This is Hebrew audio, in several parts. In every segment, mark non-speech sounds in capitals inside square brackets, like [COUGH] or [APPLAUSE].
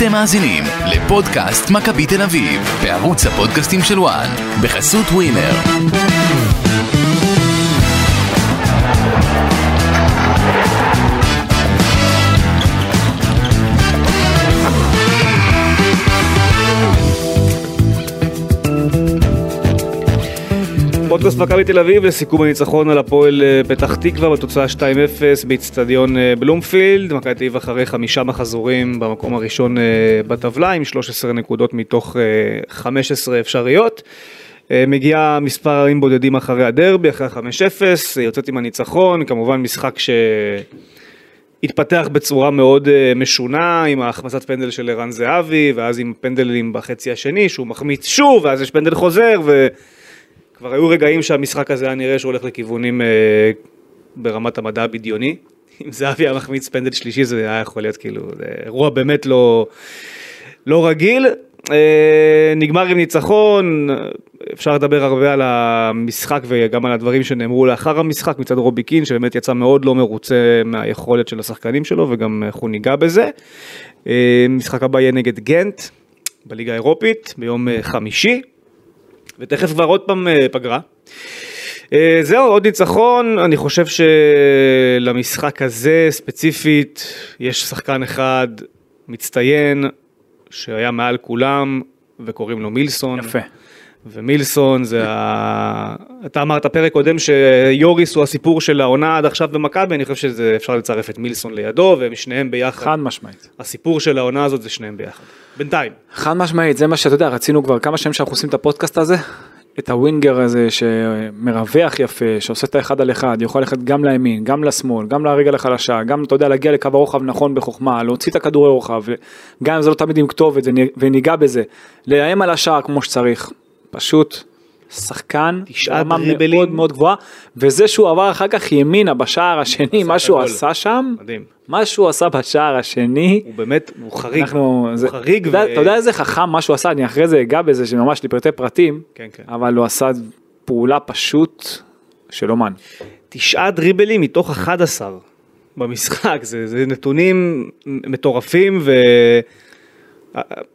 אתם מאזינים לפודקאסט מכבי תל אביב, בערוץ הפודקאסטים של וואן, בחסות ווינר. פודקאסט מכבי תל אביב לסיכום הניצחון על הפועל אה, פתח תקווה בתוצאה 2-0 באיצטדיון אה, בלומפילד. מכבי תל אביב אחרי חמישה מחזורים במקום הראשון אה, בטבלה עם 13 נקודות מתוך 15 אפשריות. מגיעה מספר ערים בודדים אחרי הדרבי, אחרי 5-0, יוצאת עם הניצחון, כמובן משחק ש... התפתח בצורה מאוד משונה עם ההחמצת פנדל של ערן זהבי ואז עם פנדלים בחצי השני שהוא מחמיץ שוב ואז יש פנדל חוזר ו... כבר היו רגעים שהמשחק הזה היה נראה שהוא הולך לכיוונים אה, ברמת המדע הבדיוני. [LAUGHS] אם זהבי היה מחמיץ פנדל שלישי זה היה יכול להיות כאילו אירוע באמת לא, לא רגיל. אה, נגמר עם ניצחון, אפשר לדבר הרבה על המשחק וגם על הדברים שנאמרו לאחר המשחק מצד רובי קין שבאמת יצא מאוד לא מרוצה מהיכולת של השחקנים שלו וגם איך הוא ניגע בזה. אה, משחק הבא יהיה נגד גנט בליגה האירופית ביום אה, חמישי. ותכף כבר עוד פעם אה, פגרה. אה, זהו, עוד ניצחון, אני חושב שלמשחק הזה ספציפית יש שחקן אחד מצטיין שהיה מעל כולם וקוראים לו מילסון. יפה. ומילסון זה ה... אתה אמרת פרק קודם שיוריס הוא הסיפור של העונה עד עכשיו במכבי, אני חושב שאפשר לצרף את מילסון לידו והם שניהם ביחד. חד משמעית. הסיפור של העונה הזאת זה שניהם ביחד. בינתיים. חד משמעית, זה מה שאתה יודע, רצינו כבר כמה שנים שאנחנו עושים את הפודקאסט הזה, את הווינגר הזה שמרווח יפה, שעושה את האחד על אחד, יכול ללכת גם לימין, גם לשמאל, גם לרגל החלשה, גם אתה יודע להגיע לקו הרוחב נכון בחוכמה, להוציא את הכדורי רוחב, גם אם זה לא תמיד עם כתובת וניגע בזה, לאיים על השער כמו שצריך. פשוט שחקן ברמה מאוד מאוד גבוהה, וזה שהוא עבר אחר כך ימינה בשער השני, מה שהוא עשה שם, מדהים. מה שהוא עשה בשער השני, הוא באמת, הוא חריג, אנחנו, הוא זה, חריג. אתה, ו... אתה יודע איזה חכם מה שהוא עשה, אני אחרי זה אגע בזה שממש לפרטי פרטים, כן, כן. אבל הוא עשה פעולה פשוט של אומן. תשעה דריבלים מתוך 11 במשחק, זה, זה נתונים מטורפים ו...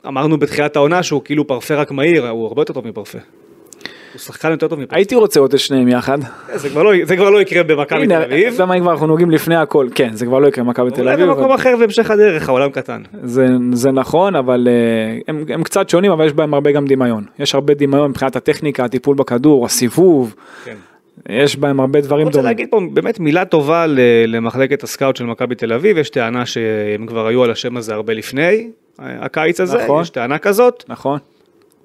אמרנו בתחילת העונה שהוא כאילו פרפה רק מהיר, הוא הרבה יותר טוב מפרפה. הוא שחקן יותר טוב מפרפה. הייתי רוצה עוד את שניהם יחד. זה כבר לא, זה כבר לא יקרה במכבי תל אביב. אתה יודע מה כבר אנחנו נוגעים לפני הכל, כן זה כבר לא יקרה במכבי תל אביב. אולי במקום אחר בהמשך הדרך, העולם קטן. זה, זה נכון אבל אה, הם, הם קצת שונים אבל יש בהם הרבה גם דמיון. יש הרבה דמיון מבחינת הטכניקה, הטיפול בכדור, הסיבוב. כן. יש בהם הרבה דברים דומים. אני רוצה להגיד פה באמת מילה טובה למחלקת ה scout של מכבי תל אביב, יש טענה שהם כבר היו על השם הזה הרבה לפני, הקיץ הזה, נכון, יש טענה כזאת. נכון.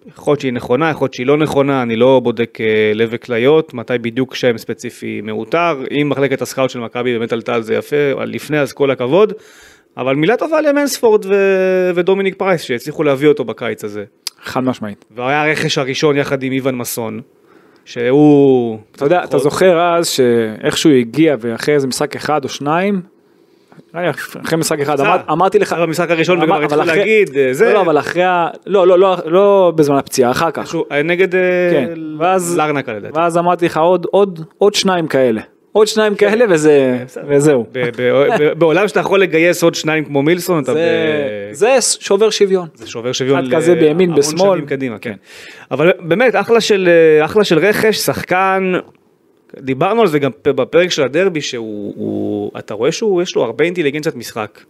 יכול להיות שהיא נכונה, יכול להיות שהיא לא נכונה, אני לא בודק אה, לב וכליות, מתי בדיוק שם ספציפי מאותר. אם מחלקת ה scout של מכבי באמת עלתה על זה יפה, לפני אז כל הכבוד. אבל מילה טובה למנספורד ו... ודומיניק פרייס שהצליחו להביא אותו בקיץ הזה. חד משמעית. והיה הרכש הראשון יחד עם איוון מסון. שהוא... אתה יודע, אתה זוכר אז שאיכשהו הגיע ואחרי איזה משחק אחד או שניים, אחרי משחק אחד אמרתי לך במשחק הראשון וכבר התחילו להגיד אה, זה. לא אבל אחרי לא לא לא לא בזמן הפציעה אחר כך. אה, נגד אה, כן. לרנקה לדעתי ואז אמרתי לך עוד עוד עוד שניים כאלה. עוד שניים כאלה וזה וזהו. [LAUGHS] בעולם שאתה יכול לגייס עוד שניים כמו מילסון זה שובר שוויון. זה שובר שוויון אחד כזה בימין בשמאל. קדימה כן. אבל באמת אחלה של אחלה של רכש שחקן דיברנו על זה גם בפרק של הדרבי, שהוא, הוא, אתה רואה שהוא, יש לו הרבה אינטליגנציית משחק.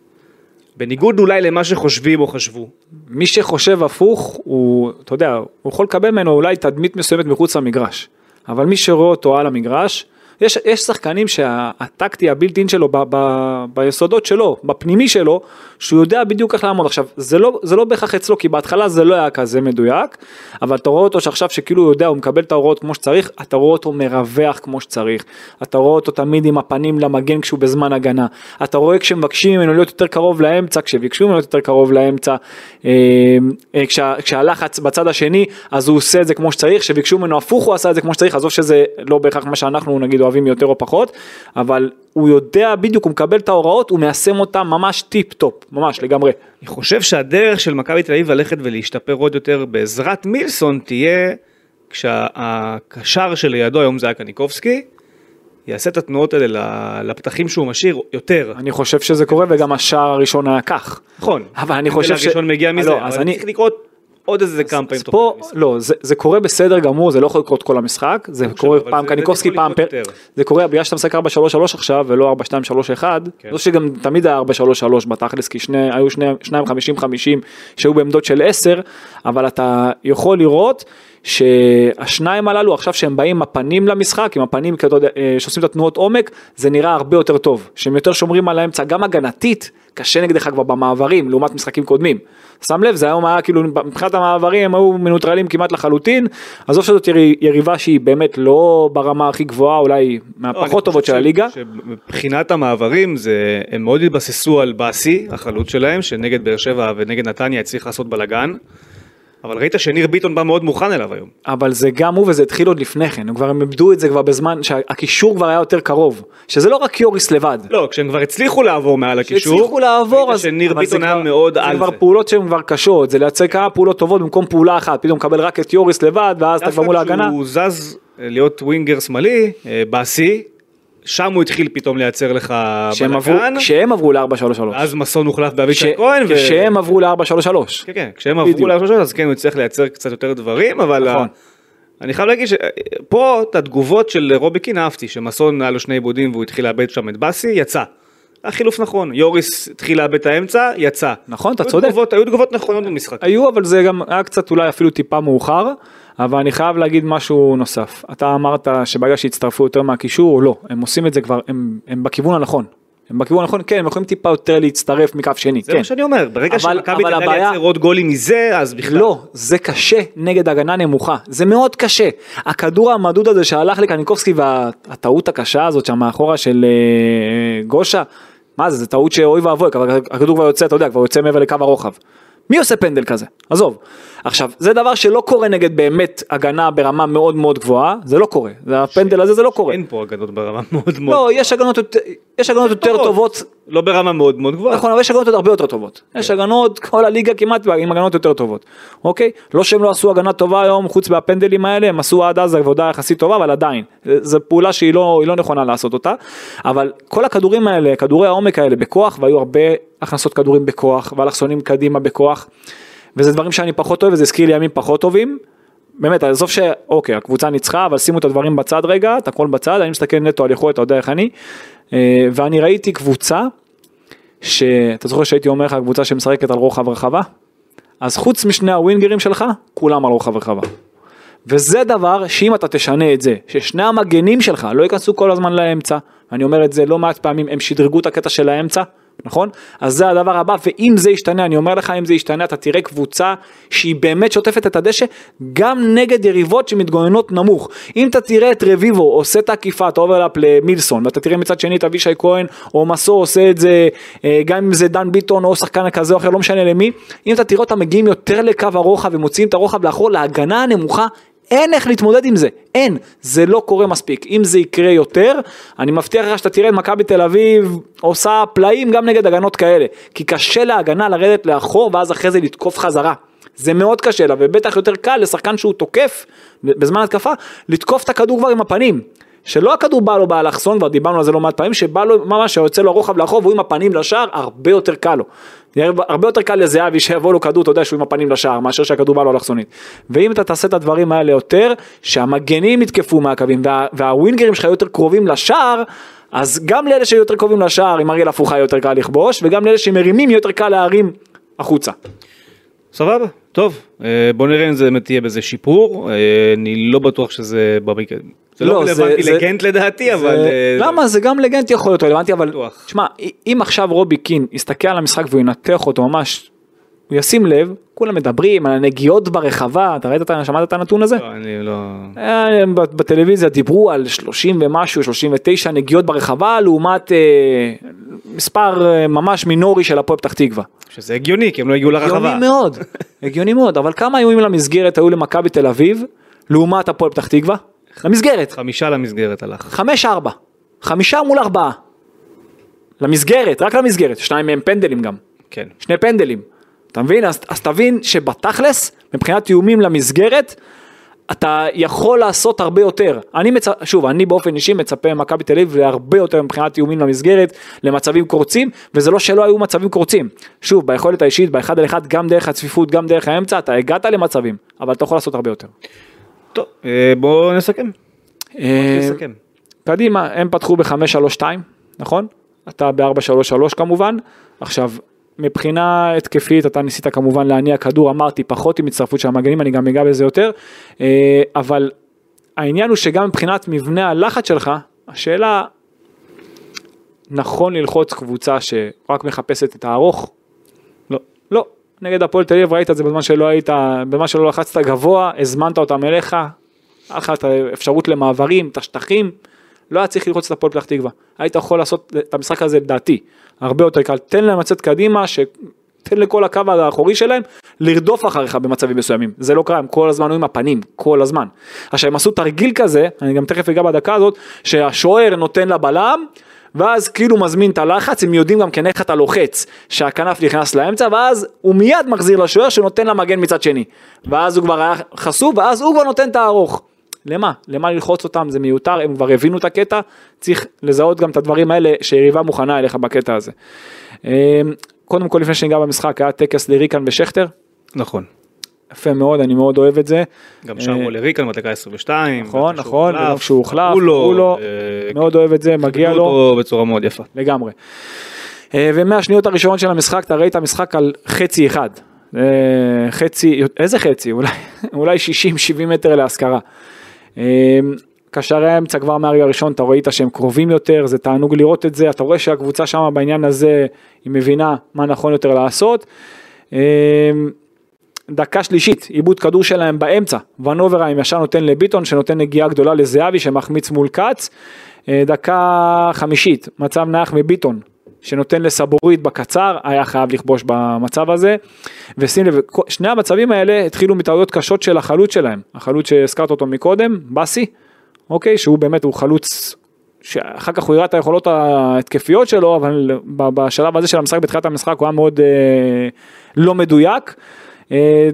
בניגוד אולי למה שחושבים או חשבו. מי שחושב הפוך, הוא, אתה יודע, הוא יכול לקבל ממנו אולי תדמית מסוימת מחוץ למגרש. אבל מי שרואה אותו על המגרש, יש, יש שחקנים שהטקטי הבלתי אין שלו ב, ב, ביסודות שלו, בפנימי שלו, שהוא יודע בדיוק איך לעמוד. עכשיו, זה לא, זה לא בהכרח אצלו, כי בהתחלה זה לא היה כזה מדויק, אבל אתה רואה אותו שעכשיו שכאילו הוא יודע, הוא מקבל את ההוראות כמו שצריך, אתה רואה אותו מרווח כמו שצריך. אתה רואה אותו תמיד עם הפנים למגן כשהוא בזמן הגנה. אתה רואה כשמבקשים ממנו להיות יותר קרוב לאמצע, כשביקשו ממנו להיות יותר קרוב לאמצע, אה, אה, כשה, כשהלחץ בצד השני, אז הוא עושה את זה כמו שצריך, כשביקשו ממנו הפוך הוא עשה את זה כמו שצריך, עזוב שזה לא בהכרח מה שאנחנו נגיד אוהבים יותר או פחות, אבל הוא יודע בדיוק, הוא מקבל את ההוראות, הוא מיישם אותם ממש tip top, ממש לגמרי. אני חושב שהדרך של מכבי תל אביב ללכת ולהשתפר עוד יותר בעזרת מילסון תהיה כשהקשר שלידו, היום זה היה קניקובסקי, יעשה את התנועות האלה לפתחים שהוא משאיר יותר. אני חושב שזה קורה וגם השער הראשון היה כך. נכון. אבל אני חושב ש... הראשון מגיע מזה, לא, אבל אני... צריך לקרות עוד איזה כמה פעמים פה. לא, זה, זה קורה בסדר גמור, זה לא יכול לקרות כל המשחק, זה חושב, קורה אבל פעם קניקובסקי, פעם פר... זה קורה בגלל שאתה משחק 4-3-3 עכשיו ולא 4-2-3-1, כן. לא שגם תמיד היה 4-3-3 בתכלס, כי שני, היו שני, שניים 50-50 שהיו בעמדות של 10, אבל אתה יכול לראות שהשניים הללו עכשיו שהם באים עם הפנים למשחק, עם הפנים אה, שעושים את התנועות עומק, זה נראה הרבה יותר טוב, שהם יותר שומרים על האמצע, גם הגנתית, קשה נגדך כבר במעברים לעומת משחקים קודמים. שם לב, זה היום היה כאילו, מבחינת המעברים הם היו מנוטרלים כמעט לחלוטין, עזוב שזאת ירי- יריבה שהיא באמת לא ברמה הכי גבוהה, אולי לא, מהפחות טובות חושב של הליגה. שמבחינת המעברים זה, הם מאוד התבססו על באסי, החלוץ שלהם, שנגד באר שבע ונגד נתניה הצליח לעשות בלאגן. אבל ראית שניר ביטון בא מאוד מוכן אליו היום. אבל זה גם הוא וזה התחיל עוד לפני כן, הם כבר הם איבדו את זה כבר בזמן שהקישור כבר היה יותר קרוב, שזה לא רק יוריס לבד. לא, כשהם כבר הצליחו לעבור מעל הקישור, הצליחו לעבור, אז שניר זה ביטון היה כבר- מאוד זה על כבר זה. פעולות שהן כבר קשות, זה לייצר כמה פעולות טובות במקום פעולה אחת, פתאום מקבל רק את יוריס לבד, ואז אתה כבר מול ההגנה. הוא זז אה, להיות ווינגר שמאלי, אה, באסי, שם הוא התחיל פתאום לייצר לך כשהם עברו- כשהם עברו ל-4-3-3. ואז מסון הוחלף באבישי כהן, ו- כשהם עברו ל-4-3-3. כן, כן, כשהם עברו בדיוק. לארבע אז כן הוא הצליח לייצר קצת יותר דברים, אבל נכון. אני חייב להגיד שפה את התגובות של רובי קין אהבתי, שמסון היה לו שני עיבודים והוא התחיל לאבד שם את באסי, יצא. היה חילוף נכון, יוריס התחיל לאבד את האמצע, יצא. נכון, אתה היו צודק. תגובות- היו תגובות נכונות במשחק. היו אבל זה גם היה קצת אולי אפילו טיפה מאוחר אבל אני חייב להגיד משהו נוסף אתה אמרת שברגע שהצטרפו יותר מהקישור לא הם עושים את זה כבר הם, הם בכיוון הנכון. הם בכיוון הנכון כן הם יכולים טיפה יותר להצטרף מכף שני זה כן. מה שאני אומר, ברגע שמכבי תדע הבעיה- לייצר עוד גולים מזה, אז בכלל. לא, זה קשה נגד הגנה נמוכה, זה מאוד קשה. הכדור המדוד הזה שהלך לקניקובסקי והטעות הקשה הזאת שם מאחורה של אה, גושה, מה זה, זה טעות שאוי ואבוי, הכדור כבר יוצא, אתה יודע, כבר יוצא מעבר לקו הרוחב. מי עושה פנדל כזה? עזוב. עכשיו, זה דבר שלא קורה נגד באמת הגנה ברמה מאוד מאוד גבוהה, זה לא קורה. זה הפנדל הזה זה לא קורה. אין פה הגנות ברמה מאוד מאוד. לא, יש הגנות יש הגנות יותר טובות לא ברמה מאוד מאוד גבוהה. נכון, אבל יש הגנות הרבה יותר טובות. יש הגנות, כל הליגה כמעט עם הגנות יותר טובות. אוקיי? לא שהם לא עשו הגנה טובה היום, חוץ מהפנדלים האלה, הם עשו עד אז עבודה יחסית טובה, אבל עדיין. זו פעולה שהיא לא, לא נכונה לעשות אותה. אבל כל הכדורים האלה, כדורי העומק האלה בכוח, והיו הרבה הכנסות כדורים בכוח, ואלכסונים קדימה בכוח. וזה דברים שאני פחות אוהב, וזה הזכיר לי ימים פחות טובים. באמת, עזוב שאוקיי, הקבוצה ניצחה, אבל שימו את הדברים בצד רגע, את הכל בצד, אני מסתכל נטו על יכולת, אתה יודע איך אני. אה, ואני ראיתי קבוצה שאתה זוכר שהייתי אומר לך קבוצה שמשחקת על רוחב רחבה? אז חוץ משני הווינגרים שלך, כולם על רוחב רחבה. וזה דבר שאם אתה תשנה את זה, ששני המגנים שלך לא ייכנסו כל הזמן לאמצע, אני אומר את זה לא מעט פעמים, הם שדרגו את הקטע של האמצע, נכון? אז זה הדבר הבא, ואם זה ישתנה, אני אומר לך, אם זה ישתנה, אתה תראה קבוצה שהיא באמת שוטפת את הדשא, גם נגד יריבות שמתגוננות נמוך. אם אתה תראה את רביבו עושה את העקיפה, את ה overlap למילסון, ואתה תראה מצד שני את אבישי כהן, או מסור עושה את זה, אה, גם אם זה דן ביטון או שחקן כזה או אחר, לא משנה למי, אם אתה תראה אותם מגיעים יותר לקו הרוחב ומוציאים את הרוחב לאחור, להגנה הנמוכה, אין איך להתמודד עם זה, אין, זה לא קורה מספיק. אם זה יקרה יותר, אני מבטיח לך שאתה תראה את מכבי תל אביב עושה פלאים גם נגד הגנות כאלה, כי קשה להגנה לרדת לאחור ואז אחרי זה לתקוף חזרה. זה מאוד קשה לה, ובטח יותר קל לשחקן שהוא תוקף בזמן התקפה, לתקוף את הכדור כבר עם הפנים. שלא הכדור בא לו באלכסון, כבר דיברנו על זה לא מעט פעמים, שבא לו ממש, שיוצא לו הרוחב לאחור והוא עם הפנים לשער, הרבה יותר קל לו. הרבה יותר קל לזהבי שיבוא לו כדור, אתה יודע שהוא עם הפנים לשער, מאשר שהכדור בא לו אלכסונית. ואם אתה תעשה את הדברים האלה יותר, שהמגנים יתקפו מהקווים, וה, והווינגרים שלך יותר קרובים לשער, אז גם לאלה שיהיו יותר קרובים לשער, עם אריאל הפוכה יותר קל לכבוש, וגם לאלה שמרימים יותר קל להרים החוצה. סבבה, טוב, אה, בוא נראה אם זה באמת יהיה בזה שיפור, אה, אני לא בטוח שזה במקרה, זה לא לא, זה- רלוונטי זה- לגנט לדעתי, אבל... זה- אה, למה? זה גם לגנט יכול להיות רלוונטי אבל. שמע אם עכשיו רובי קין יסתכל על המשחק והוא ינתח אותו ממש הוא ישים לב כולם מדברים על הנגיעות ברחבה אתה ראית את- שמעת את הנתון הזה? לא, אני לא... אה, בטלוויזיה דיברו על 30 ומשהו 39 נגיעות ברחבה לעומת אה, מספר אה, ממש מינורי של הפועל פתח תקווה. שזה הגיוני, כי הם לא הגיעו לרחבה. הגיוני מאוד, הגיוני מאוד, אבל כמה איומים למסגרת היו למכבי תל אביב לעומת הפועל פתח תקווה? למסגרת. חמישה למסגרת הלך. חמש ארבע, חמישה מול ארבעה. למסגרת, רק למסגרת, שניים מהם פנדלים גם, כן. שני פנדלים. אתה מבין? אז, אז תבין שבתכלס, מבחינת איומים למסגרת, אתה יכול לעשות הרבה יותר. אני מצ... שוב, אני באופן אישי מצפה ממכבי תל אביב להרבה יותר מבחינת איומים למסגרת, למצבים קורצים, וזה לא שלא היו מצבים קורצים. שוב, ביכולת האישית, באחד על אחד, גם דרך הצפיפות, גם דרך האמצע, אתה הגעת למצבים, אבל אתה יכול לעשות הרבה יותר. טוב, אה, בואו נסכם. אה, נסכם. קדימה, הם פתחו ב-5-3-2, נכון? אתה ב-4-3-3 כמובן. עכשיו, מבחינה התקפית אתה ניסית כמובן להניע כדור, אמרתי, פחות עם הצטרפות של המגנים, אני גם אגע בזה יותר, אה, אבל העניין הוא שגם מבחינת מבנה הלחץ שלך, השאלה, נכון ללחוץ קבוצה שרק מחפשת את הארוך? לא. לא. נגד הפועל תל אביב ראית את זה בזמן שלא היית, בזמן שלא לחצת גבוה, הזמנת אותם אליך, היה לך את האפשרות למעברים, את השטחים, לא היה צריך ללחוץ את הפועל פתח תקווה. היית יכול לעשות את המשחק הזה לדעתי הרבה יותר קל. תן להם לצאת קדימה, ש... תן לכל הקו האחורי שלהם לרדוף אחריך במצבים מסוימים. זה לא קרה, הם כל הזמן היו עם הפנים, כל הזמן. עכשיו הם עשו תרגיל כזה, אני גם תכף אגע בדקה הזאת, שהשוער נותן לבלם, ואז כאילו מזמין את הלחץ, הם יודעים גם כן איך אתה לוחץ, שהכנף נכנס לאמצע, ואז הוא מיד מחזיר לשוער שנותן למגן מצד שני. ואז הוא כבר היה חשוף, ואז הוא כבר נותן את הארוך. למה? למה ללחוץ אותם? זה מיותר, הם כבר הבינו את הקטע, צריך לזהות גם את הדברים האלה שיריבה מוכנה אליך בקטע הזה. אמ, קודם כל לפני שניגע במשחק היה טקס לריקן ושכטר, נכון. יפה מאוד, אני מאוד אוהב את זה. גם שמו אה, לריקן בדקה 22. נכון, נכון, וגם כשהוא הוחלף, קראו לו, אה, מאוד אוהב את זה, מגיע לו. בצורה מאוד יפה. לגמרי. אה, ומהשניות הראשונות של המשחק אתה ראית את המשחק על חצי אחד. חצי, איזה חצי? אולי [LAUGHS] 60-70 מטר להשכרה. אה, קשרי האמצע כבר מהרגע הראשון אתה ראית שהם קרובים יותר, זה תענוג לראות את זה, אתה רואה שהקבוצה שם בעניין הזה היא מבינה מה נכון יותר לעשות. דקה שלישית, עיבוד כדור שלהם באמצע, ונוברהיים ישר נותן לביטון שנותן נגיעה גדולה לזהבי שמחמיץ מול כץ. אה, דקה חמישית, מצב נייח מביטון שנותן לסבורית בקצר, היה חייב לכבוש במצב הזה. ושים לב, שני המצבים האלה התחילו מטעויות קשות של החלוץ שלהם, החלוץ שהזכרת אותו מקודם, באסי, אוקיי, שהוא באמת, הוא חלוץ שאחר כך הוא הראה את היכולות ההתקפיות שלו, אבל בשלב הזה של המשחק, בתחילת המשחק הוא היה מאוד אה, לא מדויק. אה,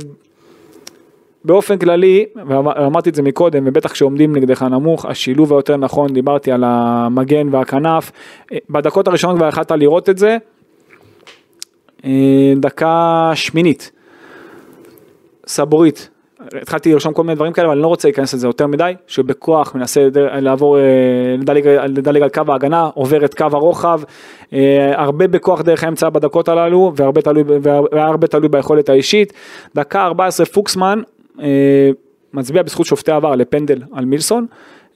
באופן כללי, ואמרתי את זה מקודם, ובטח כשעומדים נגדך נמוך, השילוב היותר נכון, דיברתי על המגן והכנף, אה, בדקות הראשונות כבר יכלת לראות את זה, אה, דקה שמינית, סבורית, התחלתי לרשום כל מיני דברים כאלה, אבל אני לא רוצה להיכנס לזה יותר מדי, שבכוח מנסה לעבור, לדלג, לדלג על קו ההגנה, עובר את קו הרוחב, הרבה בכוח דרך האמצע בדקות הללו, והרבה תלוי, והרבה תלוי ביכולת האישית. דקה 14 פוקסמן, מצביע בזכות שופטי עבר לפנדל על מילסון.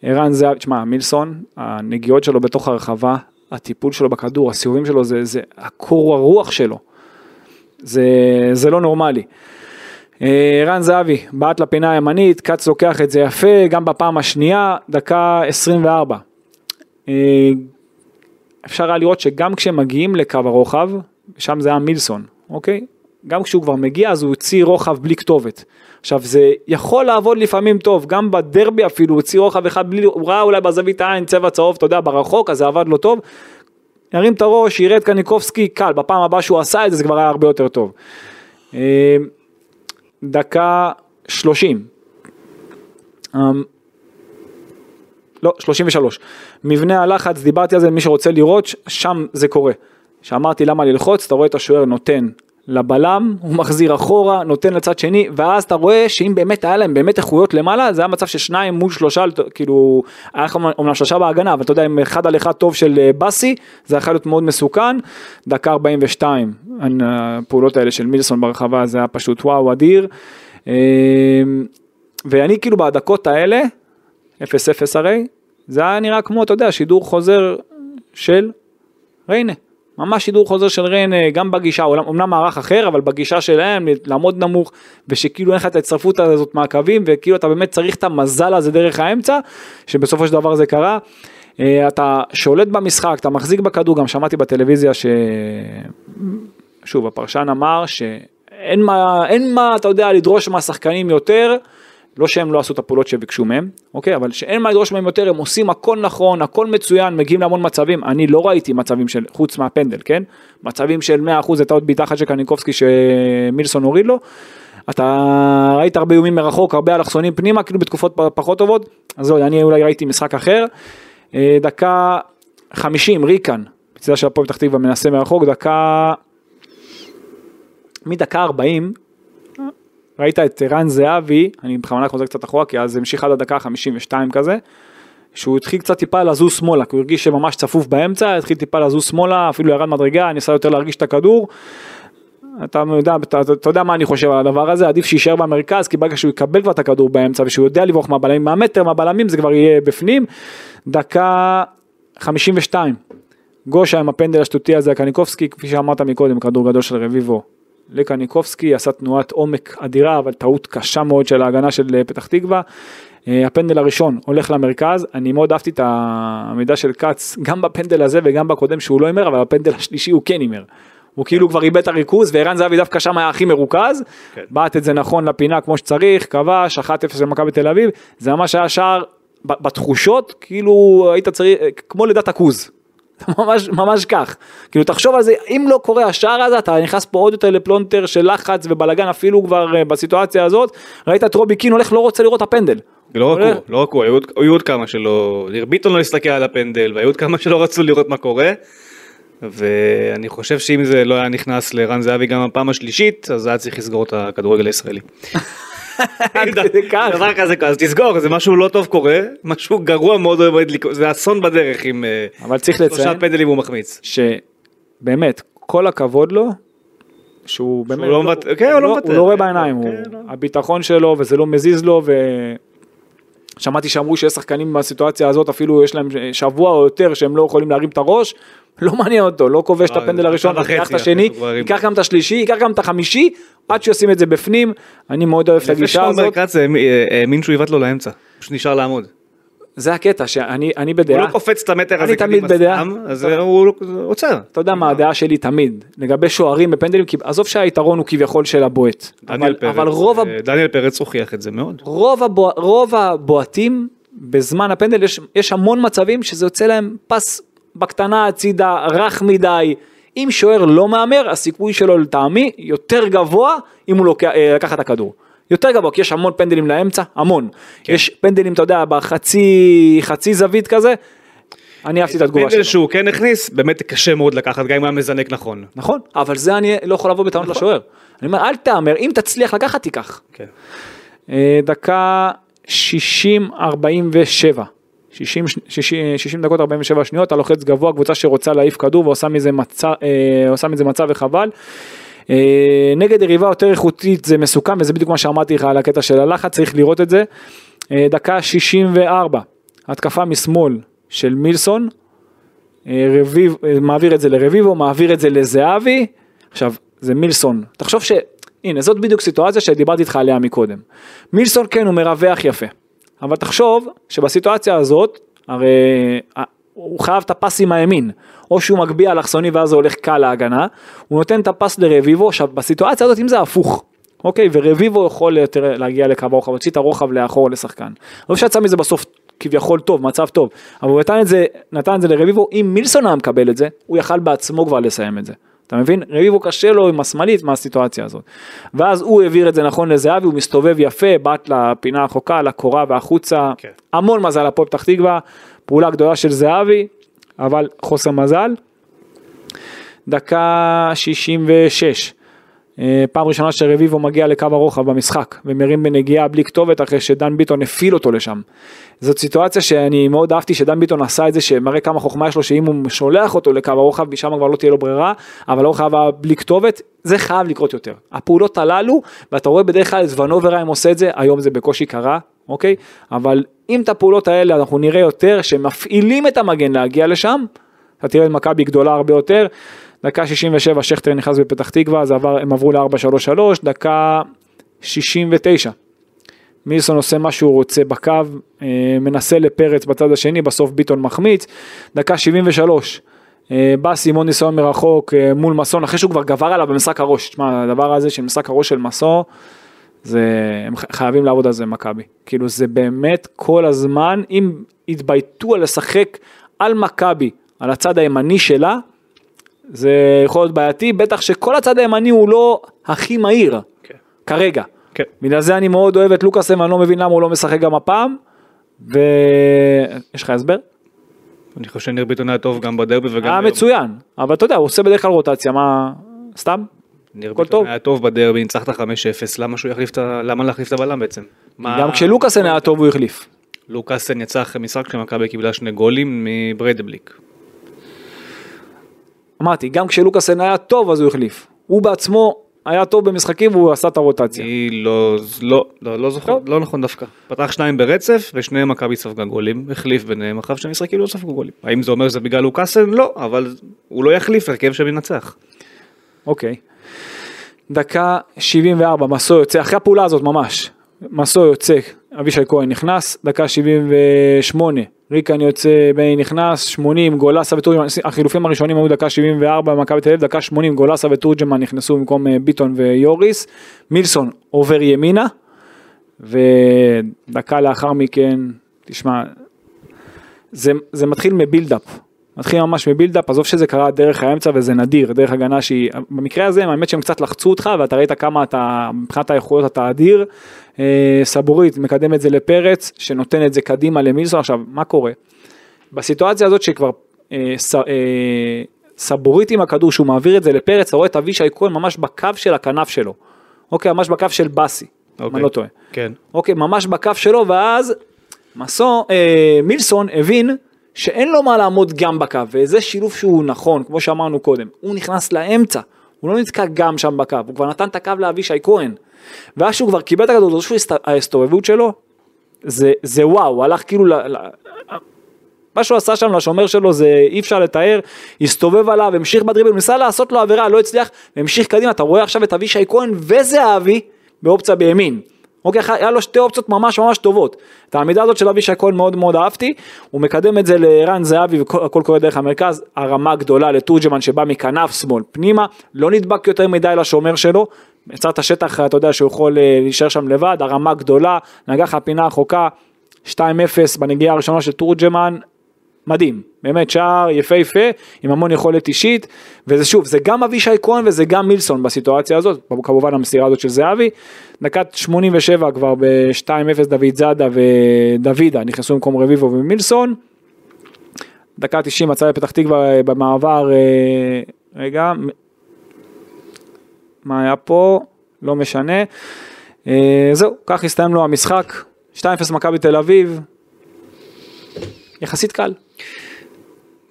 ערן זהב, תשמע, מילסון, הנגיעות שלו בתוך הרחבה, הטיפול שלו בכדור, הסיורים שלו, זה, זה הקור הרוח שלו. זה, זה לא נורמלי. ערן זהבי, בעט לפינה הימנית, כץ לוקח את זה יפה, גם בפעם השנייה, דקה 24. אפשר היה לראות שגם כשהם מגיעים לקו הרוחב, שם זה היה מילסון, אוקיי? גם כשהוא כבר מגיע אז הוא הוציא רוחב בלי כתובת. עכשיו זה יכול לעבוד לפעמים טוב, גם בדרבי אפילו הוציא רוחב אחד בלי, הוא ראה אולי בזווית העין צבע צהוב, אתה יודע, ברחוק, אז זה עבד לו טוב. ירים את הראש, את קניקובסקי, קל, בפעם הבאה שהוא עשה את זה, זה כבר היה הרבה יותר טוב. דקה 30. לא, 33. מבנה הלחץ, דיברתי על זה, מי שרוצה לראות, שם זה קורה. שאמרתי למה ללחוץ, אתה רואה את השוער נותן לבלם, הוא מחזיר אחורה, נותן לצד שני, ואז אתה רואה שאם באמת היה להם באמת איכויות למעלה, זה היה מצב ששניים מול שלושה, כאילו, היה אומנם שלושה בהגנה, אבל אתה יודע, עם אחד על אחד טוב של אה, באסי, זה יכול להיות מאוד מסוכן, דקה 42, הפעולות האלה של מילסון ברחבה, זה היה פשוט וואו אדיר, אה, ואני כאילו בדקות האלה, 0-0 הרי, זה היה נראה כמו, אתה יודע, שידור חוזר של ריינה. ממש שידור חוזר של ריינה, גם בגישה, אומנם מערך אחר, אבל בגישה שלהם, לעמוד נמוך, ושכאילו אין לך את ההצטרפות הזאת מהקווים, וכאילו אתה באמת צריך את המזל הזה דרך האמצע, שבסופו של דבר זה קרה. אה, אתה שולט במשחק, אתה מחזיק בכדור, גם שמעתי בטלוויזיה ש... שוב, הפרשן אמר שאין מה, אין מה, אתה יודע, לדרוש מהשחקנים יותר. לא שהם לא עשו את הפעולות שביקשו מהם, אוקיי? אבל שאין מה לדרוש מהם יותר, הם עושים הכל נכון, הכל מצוין, מגיעים להמון מצבים. אני לא ראיתי מצבים של, חוץ מהפנדל, כן? מצבים של 100% הייתה עוד בעיטה אחת של קניקובסקי שמילסון הוריד לו, אתה ראית הרבה איומים מרחוק, הרבה אלכסונים פנימה, כאילו בתקופות פחות טובות, אז זהו, אני אולי ראיתי משחק אחר. אה, דקה 50, ריקן, בצדה של הפועל פתח תקווה מנסה מרחוק, דקה, מדקה 40, ראית את ערן זהבי, אני בכוונה חוזר קצת אחורה, כי אז המשיך עד הדקה ה-52 כזה, שהוא התחיל קצת טיפה לזוז שמאלה, כי הוא הרגיש שממש צפוף באמצע, התחיל טיפה לזוז שמאלה, אפילו ירד מדרגה, ניסה יותר להרגיש את הכדור. אתה יודע, אתה, אתה יודע מה אני חושב על הדבר הזה, עדיף שיישאר במרכז, כי ברגע שהוא יקבל כבר את הכדור באמצע ושהוא יודע לברוח מהבלמים, מהמטר מהבלמים זה כבר יהיה בפנים. דקה 52, גושה עם הפנדל השטותי הזה, קניקובסקי, כפי שאמרת מקודם, כדור גדול של רביבו. לקניקובסקי עשה תנועת עומק אדירה, אבל טעות קשה מאוד של ההגנה של אה, פתח תקווה. אה, הפנדל הראשון הולך למרכז, אני מאוד אהבתי את העמידה של כץ, גם בפנדל הזה וגם בקודם שהוא לא הימר, אבל בפנדל השלישי הוא כן הימר. הוא כאילו כבר איבד את הריכוז, וערן זהבי דווקא שם היה הכי מרוכז, כן. בעט את זה נכון לפינה כמו שצריך, כבש, 1-0 למכבי תל אביב, זה ממש היה שער בתחושות, כאילו היית צריך, כמו לידת הכוז. ממש, ממש כך. כאילו תחשוב על זה, אם לא קורה השער הזה, אתה נכנס פה עוד יותר לפלונטר של לחץ ובלאגן אפילו כבר אה, בסיטואציה הזאת, ראית את רובי קין הולך לא רוצה לראות הפנדל. לא רק הוא, לא רק הוא, היו עוד- כמה שלא, ניר ביטון לא הסתכל על הפנדל, והיו עוד כמה שלא רצו לראות מה קורה. ואני חושב שאם זה לא היה נכנס לערן זהבי גם בפעם השלישית, אז היה צריך לסגור את הכדורגל הישראלי. [LAUGHS] [LAUGHS] דבר כזה, אז תסגור, זה משהו לא טוב קורה, משהו גרוע מאוד עומד לקרות, זה אסון בדרך עם אה, אבל צריך שלושה לציין פנדלים הוא מחמיץ. שבאמת, כל הכבוד לו, שהוא באמת, לא מוותר- כן, הוא לא מוותר. הוא לא רואה בעיניים, כן, לא. הביטחון שלו וזה לא מזיז לו ושמעתי שאמרו שיש שחקנים בסיטואציה הזאת אפילו יש להם שבוע או יותר שהם לא יכולים להרים את הראש, לא מעניין אותו, לא כובש את לא, הפנדל הראשון, ייקח את השני, שהוא. ייקח גם את השלישי, ייקח גם את החמישי, עד שישים את זה בפנים, אני מאוד אוהב את לפני הגישה הזאת, האמין- אה, האמין שהוא יבעט לו לאמצע, פשוט נשאר לעמוד. זה הקטע שאני אני הוא בדעה, לא קופץ את המטר הזה קדימה בדעה. סתם, אז הוא עוצר. אתה יודע מה הדעה שלי תמיד, לגבי שוערים בפנדלים, עזוב שהיתרון הוא כביכול של הבועט, דניאל פרץ, אה, דניאל פרץ הוכיח את זה מאוד. רוב, הבוע, רוב הבועטים בזמן הפנדל יש, יש המון מצבים שזה יוצא להם פס בקטנה הצידה, רך מדי. אם שוער לא מהמר, הסיכוי שלו לטעמי יותר גבוה אם הוא לוקח, אה, לקח את הכדור. יותר גבוה, כי יש המון פנדלים לאמצע, המון. כן. יש פנדלים, אתה יודע, בחצי חצי זווית כזה. אני אהבתי את התגובה פנדל שלו. שהוא כן הכניס, באמת קשה מאוד לקחת, גם אם היה מזנק נכון. נכון, אבל זה אני לא יכול לבוא בטענות לשוער. אני אומר, אל תהמר, אם תצליח לקחת, תיקח. כן. אה, דקה 60-47. 60, 60, 60 דקות 47 שניות, אתה לוחץ גבוה, קבוצה שרוצה להעיף כדור ועושה מזה מצב, אה, מזה מצב וחבל. אה, נגד יריבה יותר איכותית זה מסוכן וזה בדיוק מה שאמרתי לך על הקטע של הלחץ, צריך לראות את זה. אה, דקה 64, התקפה משמאל של מילסון, אה, רביב, מעביר את זה לרביבו, מעביר את זה לזהבי, עכשיו זה מילסון, תחשוב ש... הנה זאת בדיוק סיטואציה שדיברתי איתך עליה מקודם. מילסון כן הוא מרווח יפה, אבל תחשוב שבסיטואציה הזאת, הרי הוא חייב את הפס עם הימין, או שהוא מגביה אלכסוני ואז זה הולך קל להגנה, הוא נותן את הפס לרביבו, עכשיו בסיטואציה הזאת אם זה הפוך, אוקיי, ורביבו יכול יותר להגיע לקו הרוחב, הוציא את הרוחב לאחור לשחקן. לא שיצא מזה בסוף כביכול טוב, מצב טוב, אבל הוא נתן את זה, נתן את זה לרביבו, אם מילסון היה מקבל את זה, הוא יכל בעצמו כבר לסיים את זה. אתה מבין? רביבו קשה לו עם השמאלית מהסיטואציה הזאת. ואז הוא העביר את זה נכון לזהבי, הוא מסתובב יפה, בעט לפינה הרחוקה, לקורה והחוצה. כן. המון מזל הפועל פתח תקווה, פעולה גדולה של זהבי, אבל חוסר מזל. דקה 66. אה, פעם ראשונה שרביבו מגיע לקו הרוחב במשחק ומרים בנגיעה בלי כתובת אחרי שדן ביטון הפעיל אותו לשם. זאת סיטואציה שאני מאוד אהבתי שדן ביטון עשה את זה שמראה כמה חוכמה יש לו שאם הוא שולח אותו לקו הרוחב משם כבר לא תהיה לו ברירה אבל לא חייב בלי כתובת זה חייב לקרות יותר. הפעולות הללו ואתה רואה בדרך כלל את ונוברהיים עושה את זה היום זה בקושי קרה אוקיי אבל אם את הפעולות האלה אנחנו נראה יותר שמפעילים את המגן להגיע לשם אתה תראה את מכבי גדולה הרבה יותר. דקה 67 שכטר נכנס בפתח תקווה, אז עבר, הם עברו ל-4-3-3, דקה 69. מילסון עושה מה שהוא רוצה בקו, אה, מנסה לפרץ בצד השני, בסוף ביטון מחמיץ. דקה 73. אה, בא סימון ניסיון מרחוק אה, מול מסון, אחרי שהוא כבר גבר עליו במשחק הראש. תשמע, הדבר הזה של משחק הראש של מסו, זה, הם חייבים לעבוד על זה מכבי. כאילו זה באמת כל הזמן, אם יתבייתו על לשחק על מכבי, על הצד הימני שלה, זה יכול להיות בעייתי, בטח שכל הצד הימני הוא לא הכי מהיר, כן. כרגע. כן. בגלל זה אני מאוד אוהב את לוקאסם, אני לא מבין למה הוא לא משחק גם הפעם. ויש לך הסבר? אני חושב שניר ביטון היה טוב גם בדרבי וגם... היה היום. מצוין, אבל אתה יודע, הוא עושה בדרך כלל רוטציה, מה... סתם? ניר ביטון. היה טוב בדרבי, ניצחת 5-0, למה שהוא יחליף את ה... למה להחליף את הבלם בעצם? מה- גם כשלוקאסן היה טוב הוא החליף. לוקאסן יצא אחרי משחק כשמכבי קיבלה שני גולים מבריידבליק. אמרתי, גם כשלוקאסן היה טוב אז הוא החליף. הוא בעצמו היה טוב במשחקים והוא עשה את הרוטציה. אני לא, לא, לא, לא זוכר, טוב. לא נכון דווקא. פתח שניים ברצף ושניהם מכבי ספגה גולים, החליף ביניהם אחר שני משחקים לא ספגו גולים. האם זה אומר שזה בגלל לוקאסן? לא, אבל הוא לא יחליף הרכב שמנצח. אוקיי. דקה 74, מסו יוצא, אחרי הפעולה הזאת ממש, מסו יוצא, אבישי כהן נכנס, דקה 78, ריקן יוצא, בני נכנס, 80, גולסה ותורג'מן, החילופים הראשונים היו דקה 74 במכבי תל אביב, דקה 80, גולסה ותורג'מן נכנסו במקום אה, ביטון ויוריס, מילסון עובר ימינה, ודקה לאחר מכן, תשמע, זה, זה מתחיל מבילדאפ, מתחיל ממש מבילדאפ, עזוב שזה קרה דרך האמצע וזה נדיר, דרך הגנה שהיא, במקרה הזה האמת שהם קצת לחצו אותך ואתה ראית כמה אתה, מבחינת היכולות אתה אדיר, אה, סבורית מקדם את זה לפרץ, שנותן את זה קדימה למילסון, עכשיו מה קורה? בסיטואציה הזאת שכבר אה, ס, אה, סבורית עם הכדור שהוא מעביר את זה לפרץ, אתה רואה את אבישי כהן ממש בקו של הכנף שלו, אוקיי, ממש בקו של באסי, אם אני לא טועה. כן. אוקיי, ממש בקו שלו, ואז מסו, אה, מילסון הבין שאין לו מה לעמוד גם בקו, וזה שילוב שהוא נכון, כמו שאמרנו קודם. הוא נכנס לאמצע, הוא לא נתקע גם שם בקו, הוא כבר נתן את הקו לאבישי כהן. ואז שהוא כבר קיבל את הכדור, זו ההסתובבות שלו, זה, זה וואו, הוא הלך כאילו ל... ל מה שהוא עשה שם לשומר שלו זה אי אפשר לתאר, הסתובב עליו, המשיך בדריבל, ניסה לעשות לו עבירה, לא הצליח, והמשיך קדימה, אתה רואה עכשיו את אבישי כהן וזהבי באופציה בימין. אוקיי, היה לו שתי אופציות ממש ממש טובות. את העמידה הזאת של אבישי כהן מאוד מאוד אהבתי, הוא מקדם את זה לערן זהבי והכל קורה דרך המרכז, הרמה גדולה לתורג'מן שבא מכנף שמאל פנימה, לא נדבק יותר מדי לשומר שלו, יצר את השטח, אתה יודע שהוא יכול אה, להישאר שם לבד, הרמה גדולה, נגח הפינה החוקה, 2-0 בנגיעה הראשונה של תורג'מן, מדהים, באמת שער יפהפה, עם המון יכולת אישית, וזה שוב, זה גם אבישי כהן וזה גם מילסון בסיטואציה הזאת, כמובן המסירה הזאת של זהבי, דקת 87 כבר ב-2-0 דוד זאדה ודוידה נכנסו במקום רביבו ומילסון, דקה 90 מצא לפתח תקווה במעבר, אה, רגע, מה היה פה? לא משנה, אה, זהו, כך הסתיים לו המשחק, 2-0 מכבי תל אביב, יחסית קל.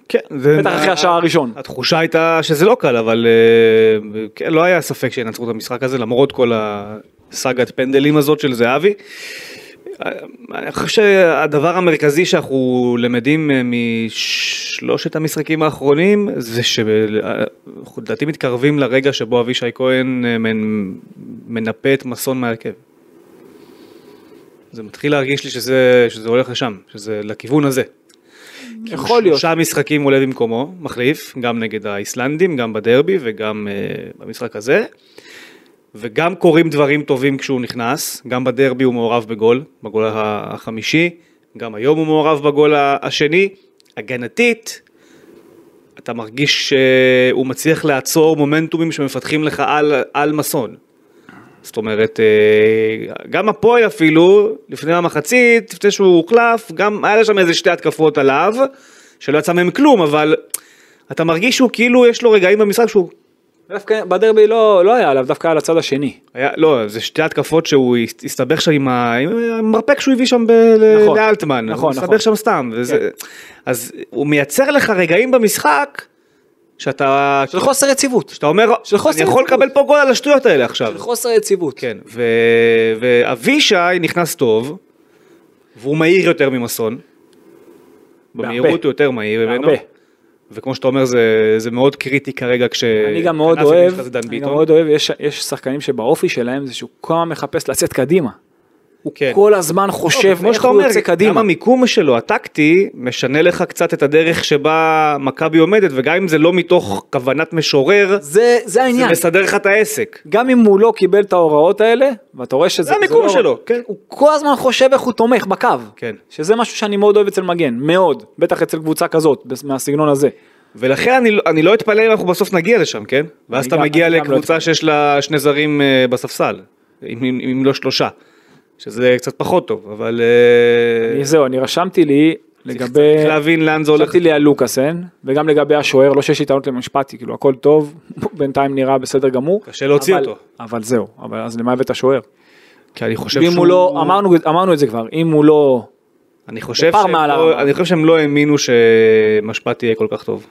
כן, זה... בטח אחרי השער הראשון. התחושה הייתה שזה לא קל, אבל אה, כן, לא היה ספק שינצחו את המשחק הזה, למרות כל הסאגת פנדלים הזאת של זהבי. אה, אני חושב שהדבר המרכזי שאנחנו למדים אה, משלושת המשחקים האחרונים זה שאנחנו לדעתי מתקרבים לרגע שבו אבישי כהן מנ- מנפה את מסון מהרכב. זה מתחיל להרגיש לי שזה, שזה הולך לשם, שזה לכיוון הזה. יכול להיות. שלושה משחקים עולה במקומו, מחליף, גם נגד האיסלנדים, גם בדרבי וגם uh, במשחק הזה. וגם קורים דברים טובים כשהוא נכנס, גם בדרבי הוא מעורב בגול, בגול החמישי, גם היום הוא מעורב בגול השני. הגנתית, אתה מרגיש שהוא מצליח לעצור מומנטומים שמפתחים לך על, על מסון. זאת אומרת, אה, גם הפועל אפילו, לפני המחצית, לפני שהוא הוחלף, גם היה שם איזה שתי התקפות עליו, שלא יצא מהם כלום, אבל אתה מרגיש שהוא כאילו, יש לו רגעים במשחק שהוא... דווקא בדרבי לא, לא היה עליו, דווקא על הצד השני. היה, לא, זה שתי התקפות שהוא הס- הסתבך שם עם המרפק שהוא הביא שם ב- נכון, לאלטמן, נכון, הוא נכון. הסתבך שם סתם, וזה, כן. אז הוא מייצר לך רגעים במשחק, שאתה, של חוסר יציבות. שאתה אומר, של חוסר אני יכול. לקבל פה גול על השטויות האלה עכשיו. של חוסר יציבות. כן, ו... ואבישי נכנס טוב, והוא מהיר יותר ממסון. במהירות הוא יותר מהיר ממנו. וכמו שאתה אומר, זה, זה מאוד קריטי כרגע כש... אני גם מאוד אוהב, אני גם. מאוד אוהב, יש, יש שחקנים שבאופי שלהם זה שהוא כל הזמן מחפש לצאת קדימה. הוא כן. כל הזמן חושב כמו איך הוא אומר, יוצא גם קדימה. המיקום שלו, הטקטי, משנה לך קצת את הדרך שבה מכבי עומדת, וגם אם זה לא מתוך כוונת משורר, זה, זה זה העניין. מסדר לך את העסק. גם אם הוא לא קיבל את ההוראות האלה, ואתה רואה שזה... זה המיקום לא- שלו, כן. הוא כל הזמן חושב איך הוא תומך בקו. כן. שזה משהו שאני מאוד אוהב אצל מגן, מאוד. בטח אצל קבוצה כזאת, מהסגנון הזה. ולכן אני, לא- אני לא אתפלא אם אנחנו בסוף נגיע לשם, כן? ואז אתה גם- מגיע גם לא לקבוצה אתפלא. שיש לה שני זרים אה, בספסל. אם, אם, אם לא שלושה, שזה קצת פחות טוב, אבל אה, אני- זהו, אני רשמתי לי לגבי, צריך להבין לאן זה הולך. רשמתי לי על לוקאסן, וגם לגבי השוער, לא שיש לי טענות למשפטי, כאילו הכל טוב, [LAUGHS] בינתיים נראה בסדר גמור. קשה להוציא אבל- אותו. אבל זהו, אבל אז למה הבאת שוער? כי אני חושב ואם שהוא... הוא לא, אמרנו, אמרנו את זה כבר, אם הוא לא, אני חושב, שהם לא. אני חושב שהם לא האמינו שמשפט יהיה כל כך טוב.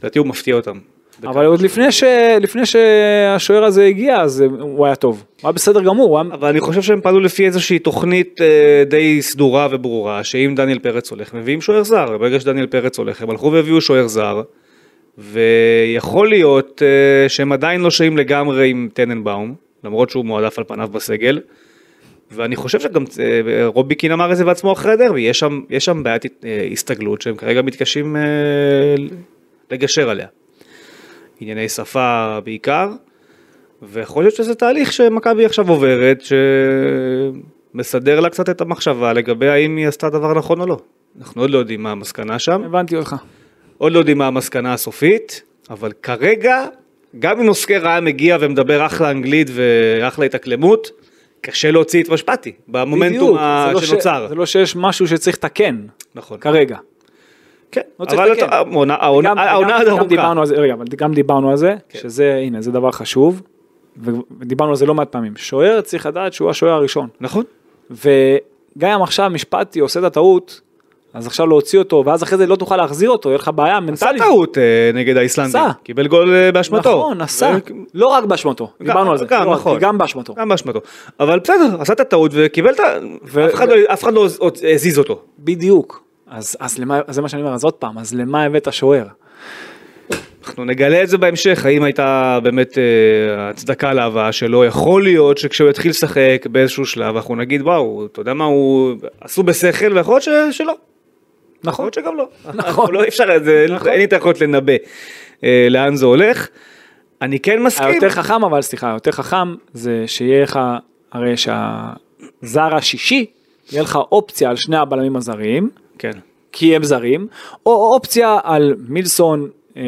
לדעתי הוא מפתיע אותם. אבל עוד לפני, ש... לפני שהשוער הזה הגיע, אז הוא היה טוב. הוא היה בסדר גמור, הוא היה... אבל אני חושב שהם פעלו לפי איזושהי תוכנית אה, די סדורה וברורה, שאם דניאל פרץ הולך, מביאים שוער זר. ברגע שדניאל פרץ הולך, הם הלכו והביאו שוער זר, ויכול להיות אה, שהם עדיין לא שאים לגמרי עם טננבאום, למרות שהוא מועדף על פניו בסגל. ואני חושב שגם אה, רוביקין אמר את זה בעצמו אחרי הדרבי, יש שם, יש שם בעיית אה, הסתגלות שהם כרגע מתקשים אה, לגשר עליה. ענייני שפה בעיקר, ויכול להיות שזה תהליך שמכבי עכשיו עוברת, שמסדר לה קצת את המחשבה לגבי האם היא עשתה דבר נכון או לא. אנחנו עוד לא יודעים מה המסקנה שם, הבנתי אותך. עוד לא יודעים מה המסקנה הסופית, אבל כרגע, גם אם אוסקר היה מגיע ומדבר אחלה אנגלית ואחלה התאקלמות, קשה להוציא את משפטי, במומנטום בדיוק, ה- זה לא ש- שנוצר. זה לא שיש משהו שצריך לתקן, נכון. כרגע. כן, לא צריך אבל לתקן. אתה- העונה- עוד ארוכה. דיברנו על זה, רגע, אבל גם דיברנו על זה, כן. שזה, הנה, זה דבר חשוב, ודיברנו על זה לא מעט פעמים. שוער צריך לדעת שהוא השוער הראשון. נכון. וגם אם עכשיו משפטי עושה את הטעות, אז עכשיו להוציא אותו, ואז אחרי זה לא תוכל להחזיר אותו, יהיה לך בעיה עשה מנטלית. טעות אה, נגד האיסלנדים, עשה. קיבל גול אה, באשמתו. נכון, עשה. זה- לא רק באשמתו, דיברנו על זה. גם, לא נכון. גם באשמתו. גם באשמתו. אבל בסדר, עשה את הטעות וקיבל את ה... אף אחד לא- לא הזיז אותו. בדיוק. אז אז למה, אז זה מה שאני אומר, אז עוד פעם, אז למה הבאת שוער? אנחנו נגלה את זה בהמשך, האם הייתה באמת אה, הצדקה להבאה שלו, יכול להיות שכשהוא יתחיל לשחק באיזשהו שלב, אנחנו נגיד וואו, אתה יודע מה, הוא עשו בשכל, ויכול להיות ש- שלא. יכול נכון. להיות שגם לא. נכון. לא אפשר, זה- נכון. אין לי את היכולת לנבא אה, לאן זה הולך. אני כן מסכים. היותר חכם אבל סליחה, היותר חכם זה שיהיה לך, הרי שהזר השישי, יהיה לך אופציה על שני הבלמים הזרים, כן. כי הם זרים, או אופציה על מילסון, אה,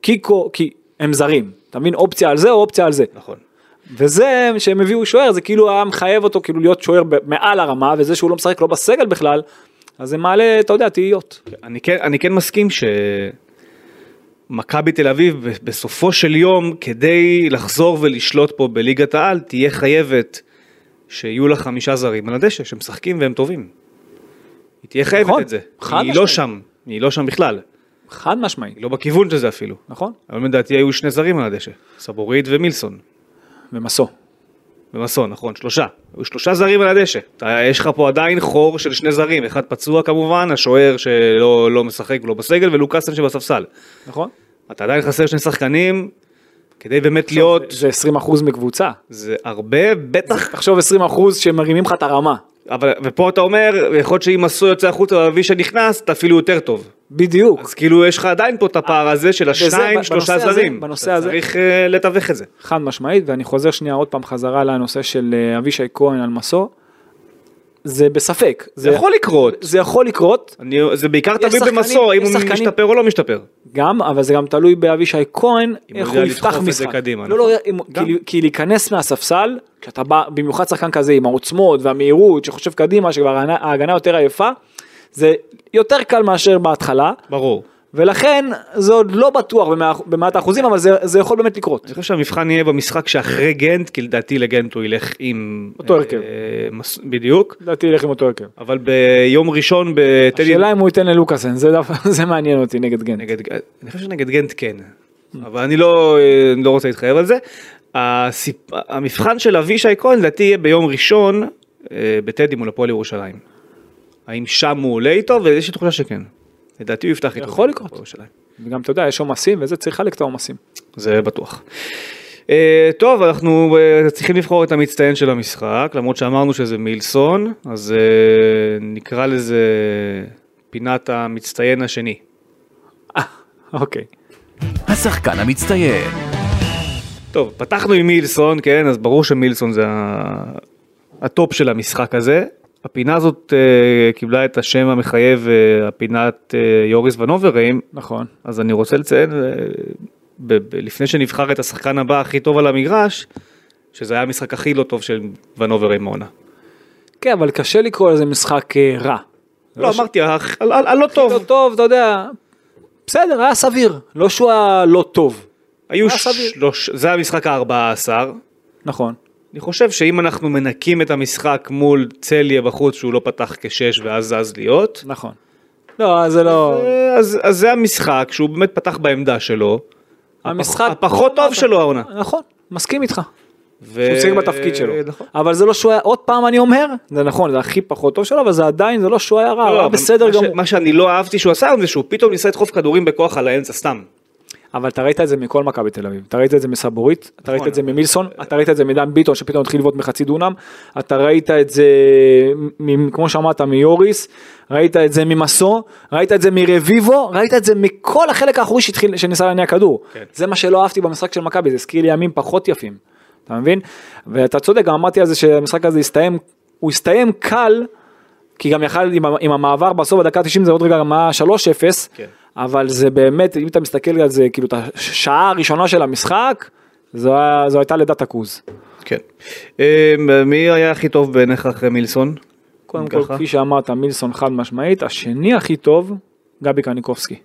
קיקו, כי הם זרים. אתה מבין? אופציה על זה או אופציה על זה. נכון. וזה שהם הביאו שוער זה כאילו היה מחייב אותו כאילו להיות שוער מעל הרמה וזה שהוא לא משחק לא בסגל בכלל אז זה מעלה אתה יודע תהיות. אני כן, אני כן מסכים שמכבי תל אביב בסופו של יום כדי לחזור ולשלוט פה בליגת העל תהיה חייבת שיהיו לה חמישה זרים על הדשא שמשחקים והם טובים. היא תהיה חייבת נכון, את זה. חד היא לא משמעית. שם, היא לא שם בכלל. חד משמעית היא לא בכיוון של זה אפילו. נכון אבל לדעתי היו שני זרים על הדשא, סבורית ומילסון. ומסו. ומסון, נכון, שלושה. היו שלושה זרים על הדשא. אתה, יש לך פה עדיין חור של שני זרים, אחד פצוע כמובן, השוער שלא לא משחק ולא בסגל, ולוקאסן שבספסל. נכון? אתה עדיין חסר שני שחקנים, כדי באמת להיות, זה 20% מקבוצה. זה הרבה, בטח, תחשוב 20% שמרימים לך את הרמה. אבל, ופה אתה אומר, יכול להיות שאם עשו יוצא החוצה ואבישי נכנס, אתה אפילו יותר טוב. בדיוק. אז כאילו יש לך עדיין פה את הפער הזה של השניים, שלושה זרים. בנושא הזה- צריך אה, לתווך את זה. חד משמעית ואני חוזר שנייה עוד פעם חזרה לנושא של אה, אבישי כהן על מסו. זה בספק. זה יכול לקרות. זה יכול לקרות. אני, זה בעיקר תלוי במסור, אם הוא שחקנים- משתפר או לא משתפר. גם, אבל זה גם תלוי באבישי כהן, אם איך הוא יפתח זה משחק. קדימה, לא, נכון. לא, אם- גם. כי- כי להיכנס מהספסל, כשאתה בא, במיוחד שחקן כזה עם העוצמות והמהירות, שחושב קדימה, שכבר ההגנה יותר עייפה, זה יותר קל מאשר בהתחלה, ברור. ולכן זה עוד לא בטוח במאת האחוזים, אבל זה, זה יכול באמת לקרות. אני חושב שהמבחן יהיה במשחק שאחרי גנט, כי לדעתי לגנט הוא ילך עם... אותו הרכב. אה, מס- בדיוק. לדעתי ילך עם אותו הרכב. אבל ביום ראשון בטדי... השאלה אם הוא ייתן ללוקאסן, זה, [LAUGHS] זה מעניין אותי נגד גנט. נגד, אני חושב שנגד גנט כן, אבל אני לא, אה, לא רוצה להתחייב על זה. הסיפ... המבחן של אבישי כהן לדעתי יהיה ביום ראשון אה, בטדי מול הפועל ירושלים. האם שם הוא עולה איתו? ויש לי תחושה שכן. לדעתי הוא יפתח איתו. יכול לקרות. וגם אתה יודע, יש עומסים וזה צריך לחלק את העומסים. זה בטוח. Uh, טוב, אנחנו uh, צריכים לבחור את המצטיין של המשחק, למרות שאמרנו שזה מילסון, אז uh, נקרא לזה פינת המצטיין השני. אוקיי. השחקן המצטיין. טוב, פתחנו עם מילסון, כן, אז ברור שמילסון זה ה- ה top של המשחק הזה. הפינה הזאת אה, קיבלה את השם המחייב אה, הפינת אה, יוריס ואן אוברים, נכון. אז אני רוצה לציין, אה, ב- ב- לפני שנבחר את השחקן הבא הכי טוב על המגרש, שזה היה המשחק הכי לא טוב של ואן אוברים העונה. כן, אבל קשה לקרוא לזה משחק אה, רע. לא, אמרתי, ה- על- על- הלא לא טוב. טוב, אתה יודע, בסדר, היה סביר, לא שהוא היה לא טוב. היו. שלוש, זה המשחק ה-14. נכון. אני חושב שאם אנחנו מנקים את המשחק מול צליה בחוץ שהוא לא פתח כשש ואז זז להיות, נכון. לא, זה לא... אז, אז זה המשחק שהוא באמת פתח בעמדה שלו. המשחק... הפחות טוב שלו העונה. נכון, מסכים איתך. ו... שהוא שיחק בתפקיד שלו. נכון. אבל זה לא שהוא היה, עוד פעם אני אומר, זה נכון, זה הכי פחות טוב שלו, אבל זה עדיין, זה לא שהוא היה רע, הוא לא, היה בסדר מה ש- גמור. מה שאני לא אהבתי שהוא עשה זה שהוא פתאום ניסה לדחוף כדורים בכוח על האמצע סתם. אבל אתה ראית את זה מכל מכבי תל אביב, אתה ראית את זה מסבורית, אתה ראית נכון. את זה ממילסון, אתה ראית את זה מדן ביטון שפתאום התחיל לבעוט מחצי דונם, אתה ראית את זה, מ- כמו שאמרת, מיוריס, ראית את זה ממסו, ראית את זה מרביבו, ראית את זה מכל החלק האחורי שהתחיל, שניסה להניע כדור. כן. זה מה שלא אהבתי במשחק של מכבי, זה הזכיר לי ימים פחות יפים, אתה מבין? ואתה צודק, גם אמרתי על זה שהמשחק הזה הסתיים, הוא הסתיים קל, כי גם יכל עם, עם המעבר בסוף בדקה 90 זה עוד רגע גם היה 3-0, כן. אבל זה באמת, אם אתה מסתכל על זה, כאילו, את השעה הראשונה של המשחק, זו, זו הייתה לידת הכוז. כן. אה, מי היה הכי טוב בעיניך אחרי מילסון? קודם כל, ככה? כפי שאמרת, מילסון חד משמעית, השני הכי טוב, גבי קניקובסקי.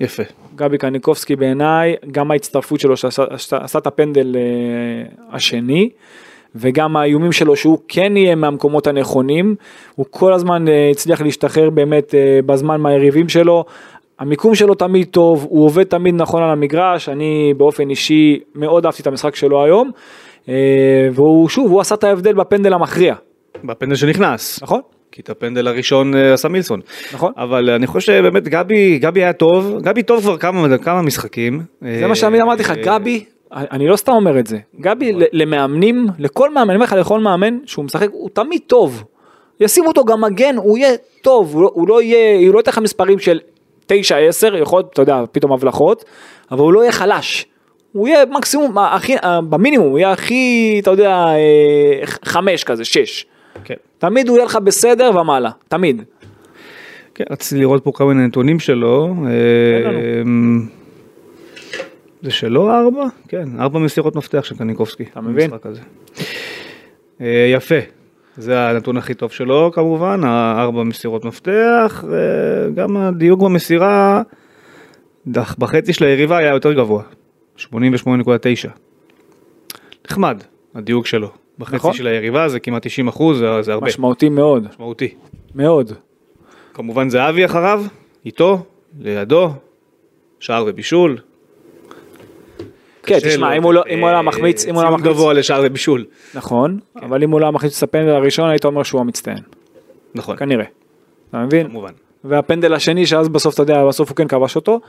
יפה. גבי קניקובסקי בעיניי, גם ההצטרפות שלו שעשה שעשה- עשה את הפנדל אה, השני, וגם האיומים שלו שהוא כן יהיה מהמקומות הנכונים, הוא כל הזמן אה, הצליח להשתחרר באמת אה, בזמן מהיריבים שלו. המיקום שלו תמיד טוב, הוא עובד תמיד נכון על המגרש, אני באופן אישי מאוד אהבתי את המשחק שלו היום, אה, והוא שוב, הוא עשה את ההבדל בפנדל המכריע, בפנדל שנכנס. נכון? כי את הפנדל הראשון אה, עשה מילסון. נכון. אבל אני חושב שבאמת גבי, גבי היה טוב, גבי טוב כבר כמה, כמה משחקים. זה מה שאני אמרתי לך, אה, גבי, אני לא סתם אומר את זה, גבי ל- למאמנים, לכל מאמן, אני אומר לך לכל מאמן שהוא משחק, הוא תמיד טוב. ישים אותו גם מגן, הוא יהיה טוב, הוא לא, הוא לא יהיה, הוא לא ייתן לך מספרים של 9-10, יכול להיות, אתה יודע, פתאום הבלחות, אבל הוא לא יהיה חלש. הוא יהיה מקסימום, הכי, במינימום, הוא יהיה הכי, אתה יודע, אה, חמש כזה, שש. כן. תמיד הוא יהיה לך בסדר ומעלה, תמיד. כן, רציתי לראות פה כמה נתונים שלו. אה, זה שלו ארבע? כן, ארבע מסירות מפתח של קניקובסקי. אתה מבין? אה, יפה. זה הנתון הכי טוב שלו כמובן, הארבע מסירות מפתח, אה, גם הדיוק במסירה בחצי של היריבה היה יותר גבוה, 88.9. נחמד, הדיוק שלו. בחצי נכון. של היריבה זה כמעט 90 אחוז, זה, זה הרבה, משמעותי מאוד, משמעותי. מאוד. כמובן זהבי אחריו, איתו, לידו, שער ובישול. כן, תשמע, אם הוא לא- אה, אם הוא לא היה מחמיץ, אם הוא לא היה ציון מחמיץ, גבוה לשער ובישול. נכון, אבל אם הוא לא היה מחליט את הפנדל הראשון היית אומר שהוא המצטיין, נכון, כנראה, אתה מבין? כמובן. והפנדל השני שאז בסוף אתה יודע, בסוף הוא כן כבש אותו,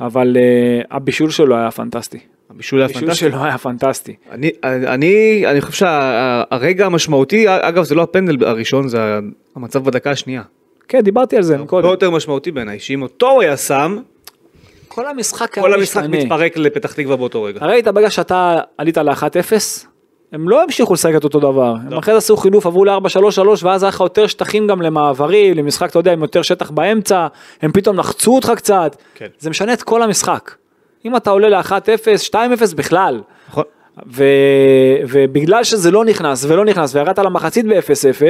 אבל uh, הבישול שלו היה פנטסטי. הבישול היה הבישול פנטסטי. שלו היה פנטסטי. אני, אני, אני חושב שהרגע המשמעותי, אגב זה לא הפנדל הראשון, זה המצב בדקה השנייה. כן, דיברתי על זה הרבה קודם. יותר משמעותי בעיניי, שאם אותו הוא היה שם, כל המשחק כל המשחק מתפרק לפתח תקווה באותו רגע. ראית ברגע שאתה עלית ל-1-0, הם לא המשיכו לשחק את אותו דבר, הם לא. אחרי זה עשו חילוף, עברו ל-4-3-3 ואז היה לך יותר שטחים גם למעברים, למשחק אתה יודע עם יותר שטח באמצע, הם פתאום לחצו אותך קצת, כן. זה משנה את כל המשחק. אם אתה עולה ל-1-0, 2-0 בכלל, נכון. ו... ובגלל שזה לא נכנס ולא נכנס וירדת למחצית ב-0-0,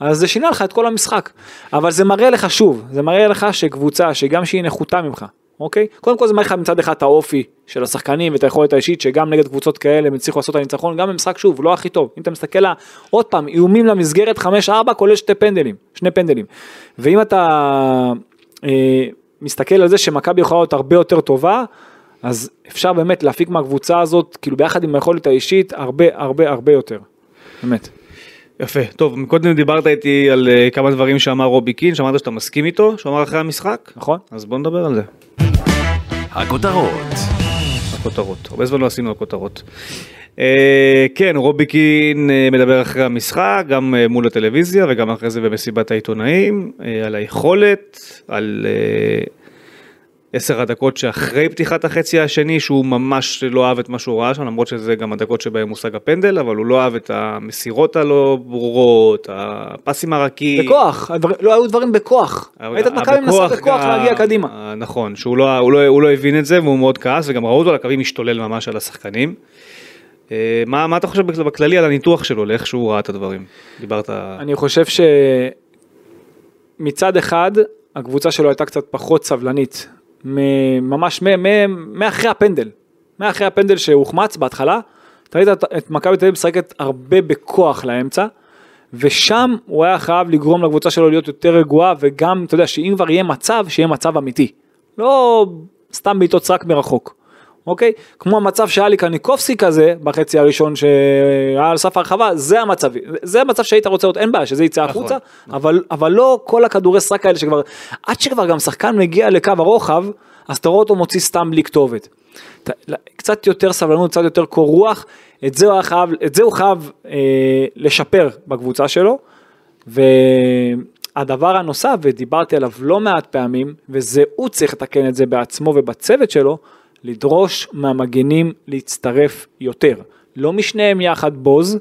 אז זה שינה לך את כל המשחק. אבל זה מראה לך שוב, זה מראה לך שקבוצה שגם שהיא נחותה ממך, אוקיי? קודם כל זה מראה לך מצד אחד את האופי של השחקנים ואת היכולת האישית שגם נגד קבוצות כאלה הם הצליחו לעשות את הניצחון, גם במשחק שוב, לא הכי טוב. אם אתה מסתכל לה, עוד פעם, איומים למסגרת 5-4 כולל שתי פנדלים, שני פנדלים. ואם אתה אה, מסתכל על זה שמכבי יכולה להיות הרבה יותר טובה, אז אפשר באמת להפיק מהקבוצה הזאת, כאילו ביחד עם היכולת האישית, הרבה הרבה הרבה יותר. באמת. יפה, טוב, מקודם דיברת איתי על אה, כמה דברים שאמר רובי קין, שאמרת שאתה מסכים איתו, שהוא אמר אחרי המשחק, נכון? אז בוא נדבר על זה. הכותרות, הכותרות, הרבה זמן לא עשינו הכותרות. אה, כן, רובי קין אה, מדבר אחרי המשחק, גם אה, מול הטלוויזיה וגם אחרי זה במסיבת העיתונאים, אה, על היכולת, על אה, עשר הדקות שאחרי פתיחת החצי השני, שהוא ממש לא אהב את מה שהוא ראה שם, למרות שזה גם הדקות שבהם הושג הפנדל, אבל הוא לא אהב את המסירות הלא ברורות, הפסים הרכים. בכוח, הדבר, לא היו דברים בכוח. ראית את מכבי מנסה בכוח גם- להגיע קדימה. אה, נכון, שהוא לא, הוא לא, הוא לא הבין את זה והוא מאוד כעס וגם ראו אותו על הקווים משתולל ממש על השחקנים. אה, מה, מה אתה חושב בכ- בכללי על הניתוח שלו, לאיך שהוא ראה את הדברים? דיברת... אני חושב שמצד אחד הקבוצה שלו הייתה קצת פחות סבלנית, ממש מאחרי הפנדל, מאחרי הפנדל שהוחמץ בהתחלה, אתה ראית את מכבי תל אביב משחקת הרבה בכוח לאמצע, ושם הוא היה חייב לגרום לקבוצה שלו להיות יותר רגועה, וגם, אתה יודע, שאם כבר יהיה מצב, שיהיה מצב אמיתי. לא סתם בעיטות סרק מרחוק. אוקיי? כמו המצב שהיה לי קניקובסקי כזה בחצי הראשון שהיה על סף הרחבה, זה המצב, זה המצב שהיית רוצה עוד, אין בעיה שזה יצא נכון, החוצה, אבל, אבל לא כל הכדורי סרק האלה שכבר, עד שכבר גם שחקן מגיע לקו הרוחב, אז אתה רואה אותו מוציא סתם בלי כתובת. קצת יותר סבלנות, קצת יותר קור רוח, את זה הוא, חייב, את זה הוא חייב אה, לשפר בקבוצה שלו. והדבר הנוסף, ודיברתי עליו לא מעט פעמים, וזה הוא צריך לתקן את זה בעצמו ובצוות שלו, לדרוש מהמגנים להצטרף יותר. לא משניהם יחד בוז,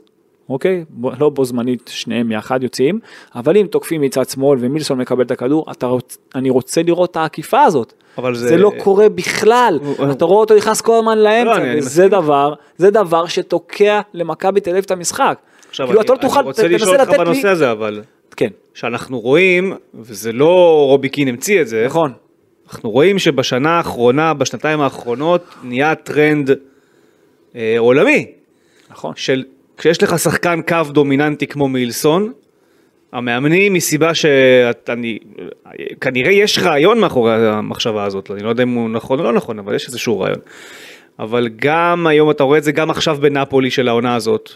אוקיי? לא בו זמנית שניהם יחד יוצאים, אבל אם תוקפים מצד שמאל ומילסון מקבל את הכדור, אתה רוצ, אני רוצה לראות את העקיפה הזאת. אבל זה... זה- לא קורה בכלל, הוא- אתה רואה אותו נכנס כל הזמן לאמצע, אני- אני וזה דבר, זה דבר שתוקע למכבי תל אביב את המשחק. עכשיו, כאילו אני, אתה לא אני תוכל, רוצה תנסה לשאול אותך לתת לי- בנושא הזה, אבל כן, שאנחנו רואים, וזה לא רובי קין המציא את זה, נכון. אנחנו רואים שבשנה האחרונה, בשנתיים האחרונות, נהיה טרנד אה, עולמי, נכון. של כשיש לך שחקן קו דומיננטי כמו מילסון, המאמנים מסיבה שאני, כנראה יש רעיון מאחורי המחשבה הזאת, אני לא יודע אם הוא נכון או לא נכון, אבל יש איזשהו רעיון. אבל גם היום אתה רואה את זה גם עכשיו בנפולי של העונה הזאת.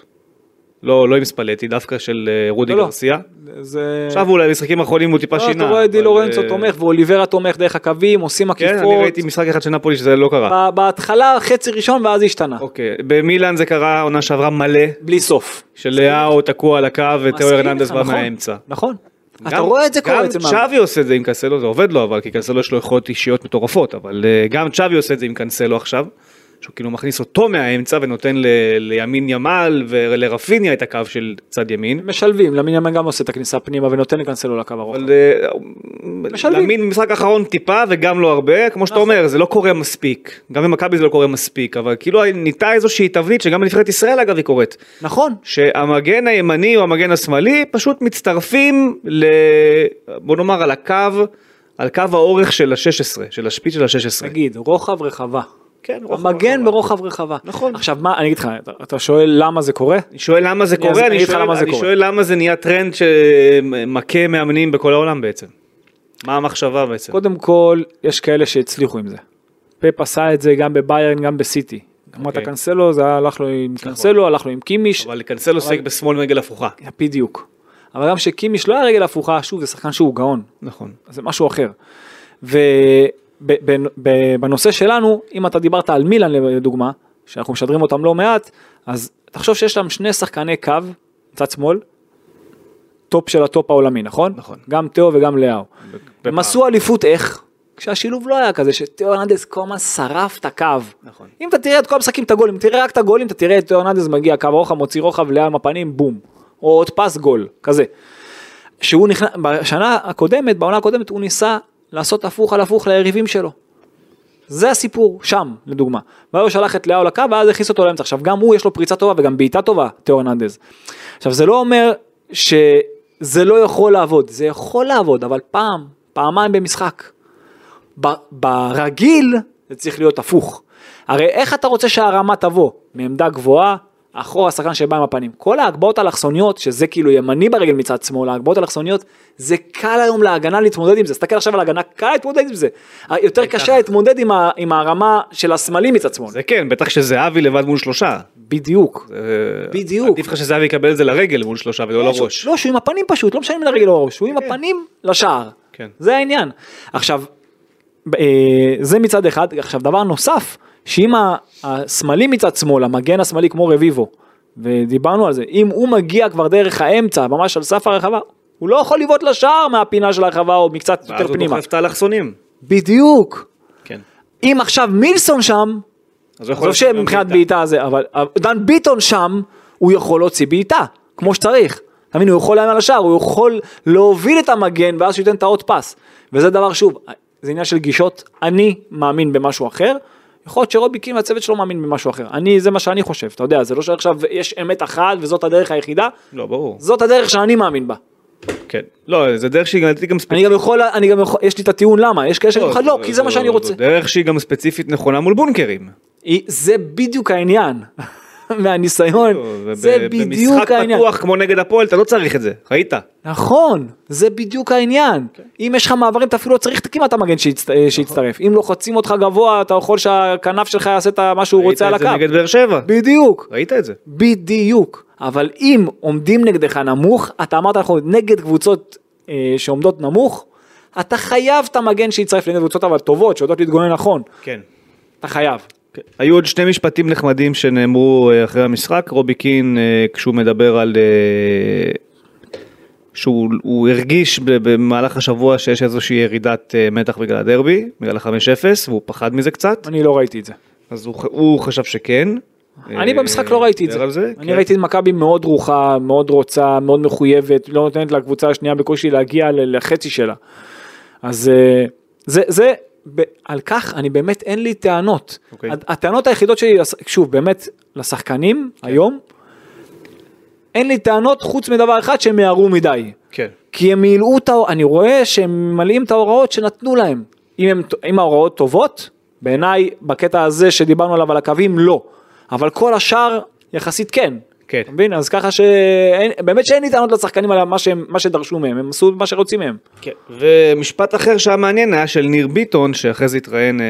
לא, לא עם ספלטי, דווקא של אה, רודי לא, לא. גרסיה. זה... עכשיו אולי במשחקים האחרונים הוא טיפה לא, שינה. אתה רואה את די לורנצו אה, תומך ואוליברה תומך דרך הקווים, עושים כן, אני עקיפות. ראיתי משחק אחד של נפולי שזה לא קרה. בהתחלה חצי ראשון ואז השתנה. אוקיי, במילאן זה קרה עונה שעברה מלא, בלי סוף. שלאהו תקוע על הקו ותאו הרננדס איתך, בא נכון, מהאמצע. נכון. אתה גם- רואה את זה קורה אצל גם מאמן. צ'אבי עושה את זה עם קנסלו, זה עובד לו אבל, כי קנסלו יש לו יכולות אישיות מטורפות, אבל אה, גם צ'אבי עושה את זה עם קנסלו עכשיו, שהוא כאילו מכניס אותו מהאמצע ונותן ל- לימין ימל ולרפיניה את הקו של צד ימין. משלבים, למין ימן גם עושה את הכניסה פנימה ונותן לקנסלו לקו הרוחב. אבל אה, משלבים. למין במשחק האחרון טיפה וגם לא הרבה, כמו שאתה נכון. אומר, זה לא קורה מספיק. גם במכבי זה לא קורה מספיק, אבל כאילו ניתה איזושהי תבנית שגם בנבחרת ישראל אגב היא קורית. נכון. שהמגן הימני או המגן השמאלי פשוט מצטרפים ל... בוא נאמר על הקו, על קו האורך של ה-16, של השפיץ של ה-16. נגיד, רוחב רחבה. כן, רוחב המגן. ברוחב רחבה. נכון. עכשיו מה, אני אגיד לך, אתה- שואל למה זה קורה? אני שואל למה זה קורה, אני שואל, למה זה אני קורה. שואל למה זה נהיה טרנד שמכה מאמנים בכל העולם בעצם. מה המחשבה בעצם? קודם כל, יש כאלה שהצליחו עם זה. פפ עשה את זה גם בביירן, גם בסיטי. אמרת אוקיי. קנסלו, זה הלך לו עם קנסלו, הלך לו עם קימיש, אבל קנסלו שיחק בשמאל רגל הפוכה. בדיוק. אבל גם שקימיש לא היה רגל הפוכה, שוב, זה שחקן שהוא גאון. נכון. זה משהו אחר. ובנושא שלנו, אם אתה דיברת על מילאן לדוגמה, שאנחנו משדרים אותם לא מעט, אז תחשוב שיש להם שני שחקני קו, מצד שמאל, טופ של הטופ העולמי, נכון? נכון. גם תאו וגם לאאו. הם עשו אליפות איך? כשהשילוב לא היה כזה, שתאו הרננדז כל הזמן שרף את הקו. נכון. אם אתה תראה את כל המשחקים, את הגולים, תראה רק את הגולים, אתה תראה את תאו הרננדז מגיע, קו רוחב, מוציא רוחב, לאאו עם הפנים, בום. או עוד פס גול, כזה. שהוא נכנס, בשנה הקודמת, בעונה הקודמת, הוא ניסה לעשות הפוך על הפוך ליריבים שלו. זה הסיפור, שם, לדוגמה. ואז הוא שלח את לאהו לקו, ואז הכניס אותו לאמצע. עכשיו, גם הוא, יש לו פריצה טובה וגם בעיטה טובה, תאו הרננדז. עכשיו, זה לא אומר שזה לא יכול לעבוד, זה יכול לעבוד, אבל פעם, פעמיים במשחק. ברגיל, זה צריך להיות הפוך. הרי איך אתה רוצה שהרמה תבוא? מעמדה גבוהה, אחורה שחקן שבא עם הפנים. כל ההגבהות האלכסוניות, שזה כאילו ימני ברגל מצד שמאל, ההגבהות האלכסוניות, זה קל היום להגנה להתמודד עם זה. תסתכל עכשיו על ההגנה, קל להתמודד עם זה. יותר קשה להתמודד עם, ה, עם הרמה של השמאלי מצד שמאל. זה כן, בטח שזהבי לבד מול שלושה. בדיוק. אה, בדיוק. עדיף לך שזהבי יקבל את זה לרגל מול שלושה ולא לראש. לא, שהוא עם הפנים פשוט, לא משנה אם לרגל או לראש, הוא עם הפנים לשער. כן. זה העניין. עכשיו, אה, זה מצד אחד, עכשיו דבר נוסף, שאם השמאלי מצד שמאל, המגן השמאלי כמו רביבו, ודיברנו על זה, אם הוא מגיע כבר דרך האמצע, ממש על סף הרחבה, הוא לא יכול לבעוט לשער מהפינה של הרחבה או מקצת ואז יותר הוא פנימה. דוחף את האלכסונים. בדיוק. כן. אם עכשיו מילסון שם, אז הוא יכול עזוב שמבחינת בעיטה. זה, אבל דן ביטון שם, הוא יכול להוציא בעיטה, כמו שצריך. אתה מבין, הוא יכול לאיים על השער, הוא יכול להוביל את המגן ואז שהוא ייתן את העוד פס. וזה דבר שוב, זה עניין של גישות, אני מאמין במשהו אחר. יכול להיות שרובי קין והצוות שלו מאמין במשהו אחר. אני, זה מה שאני חושב, אתה יודע, זה לא שעכשיו יש אמת אחת וזאת הדרך היחידה, לא, ברור. זאת הדרך שאני מאמין בה. כן. לא, זה דרך שהיא גם לדעתי גם אני ספציפית. גם יכול, אני גם יכול, יש לי את הטיעון למה, יש כאלה שיגידו לך לא, כי זה מה שאני רוצה. דרך שהיא גם ספציפית נכונה מול בונקרים. זה בדיוק העניין, [LAUGHS] מהניסיון, וב- זה בדיוק במשחק העניין. פתוח כמו נגד הפועל אתה לא צריך את זה, ראית? נכון, זה בדיוק העניין. כן. אם יש לך מעברים אתה אפילו לא צריך כמעט המגן אה, שיצטרף. אם לוחצים אותך גבוה אתה יכול שהכנף שלך יעשה את מה שהוא רוצה על ראית את הקו. זה נגד באר שבע. בדיוק. ראית את זה. בדיוק. אבל אם עומדים נגדך נמוך, אתה אמרת אנחנו נגד קבוצות אה, שעומדות נמוך, אתה חייב את המגן שיצטרף נגד קבוצות אבל טובות, שיודעות להתגונן נכון. כן. אתה חייב. היו עוד שני משפטים נחמדים שנאמרו אה, אחרי המשחק, רובי קין אה, כשהוא מדבר על... אה, שהוא הוא הרגיש במהלך השבוע שיש איזושהי ירידת מתח בגלל הדרבי, בגלל ה-5-0, והוא פחד מזה קצת, אני לא ראיתי את זה. אז הוא, הוא חשב שכן. אני במשחק לא ראיתי את זה. על אני כן. ראיתי את מכבי מאוד דרוכה, מאוד רוצה, מאוד מחויבת, לא נותנת לקבוצה השנייה בקושי להגיע לחצי שלה. אז זה, זה, על כך אני באמת אין לי טענות. אוקיי. הט- הטענות היחידות שלי, שוב, באמת, לשחקנים כן. היום, אין לי טענות חוץ מדבר אחד שהם יערו מדי. כן. כי הם מילאו את ההוראות, אני רואה שהם ממלאים את ההוראות שנתנו להם. אם, הם, אם ההוראות טובות, בעיניי בקטע הזה שדיברנו עליו על הקווים לא. אבל כל השאר יחסית כן. כן. אתה מבין? אז ככה שבאמת שאין לי טענות לשחקנים על מה, שהם, מה שדרשו מהם, הם עשו מה שרוצים מהם. כן. ומשפט אחר שהיה מעניין היה של ניר ביטון, שאחרי זה התראיין אה,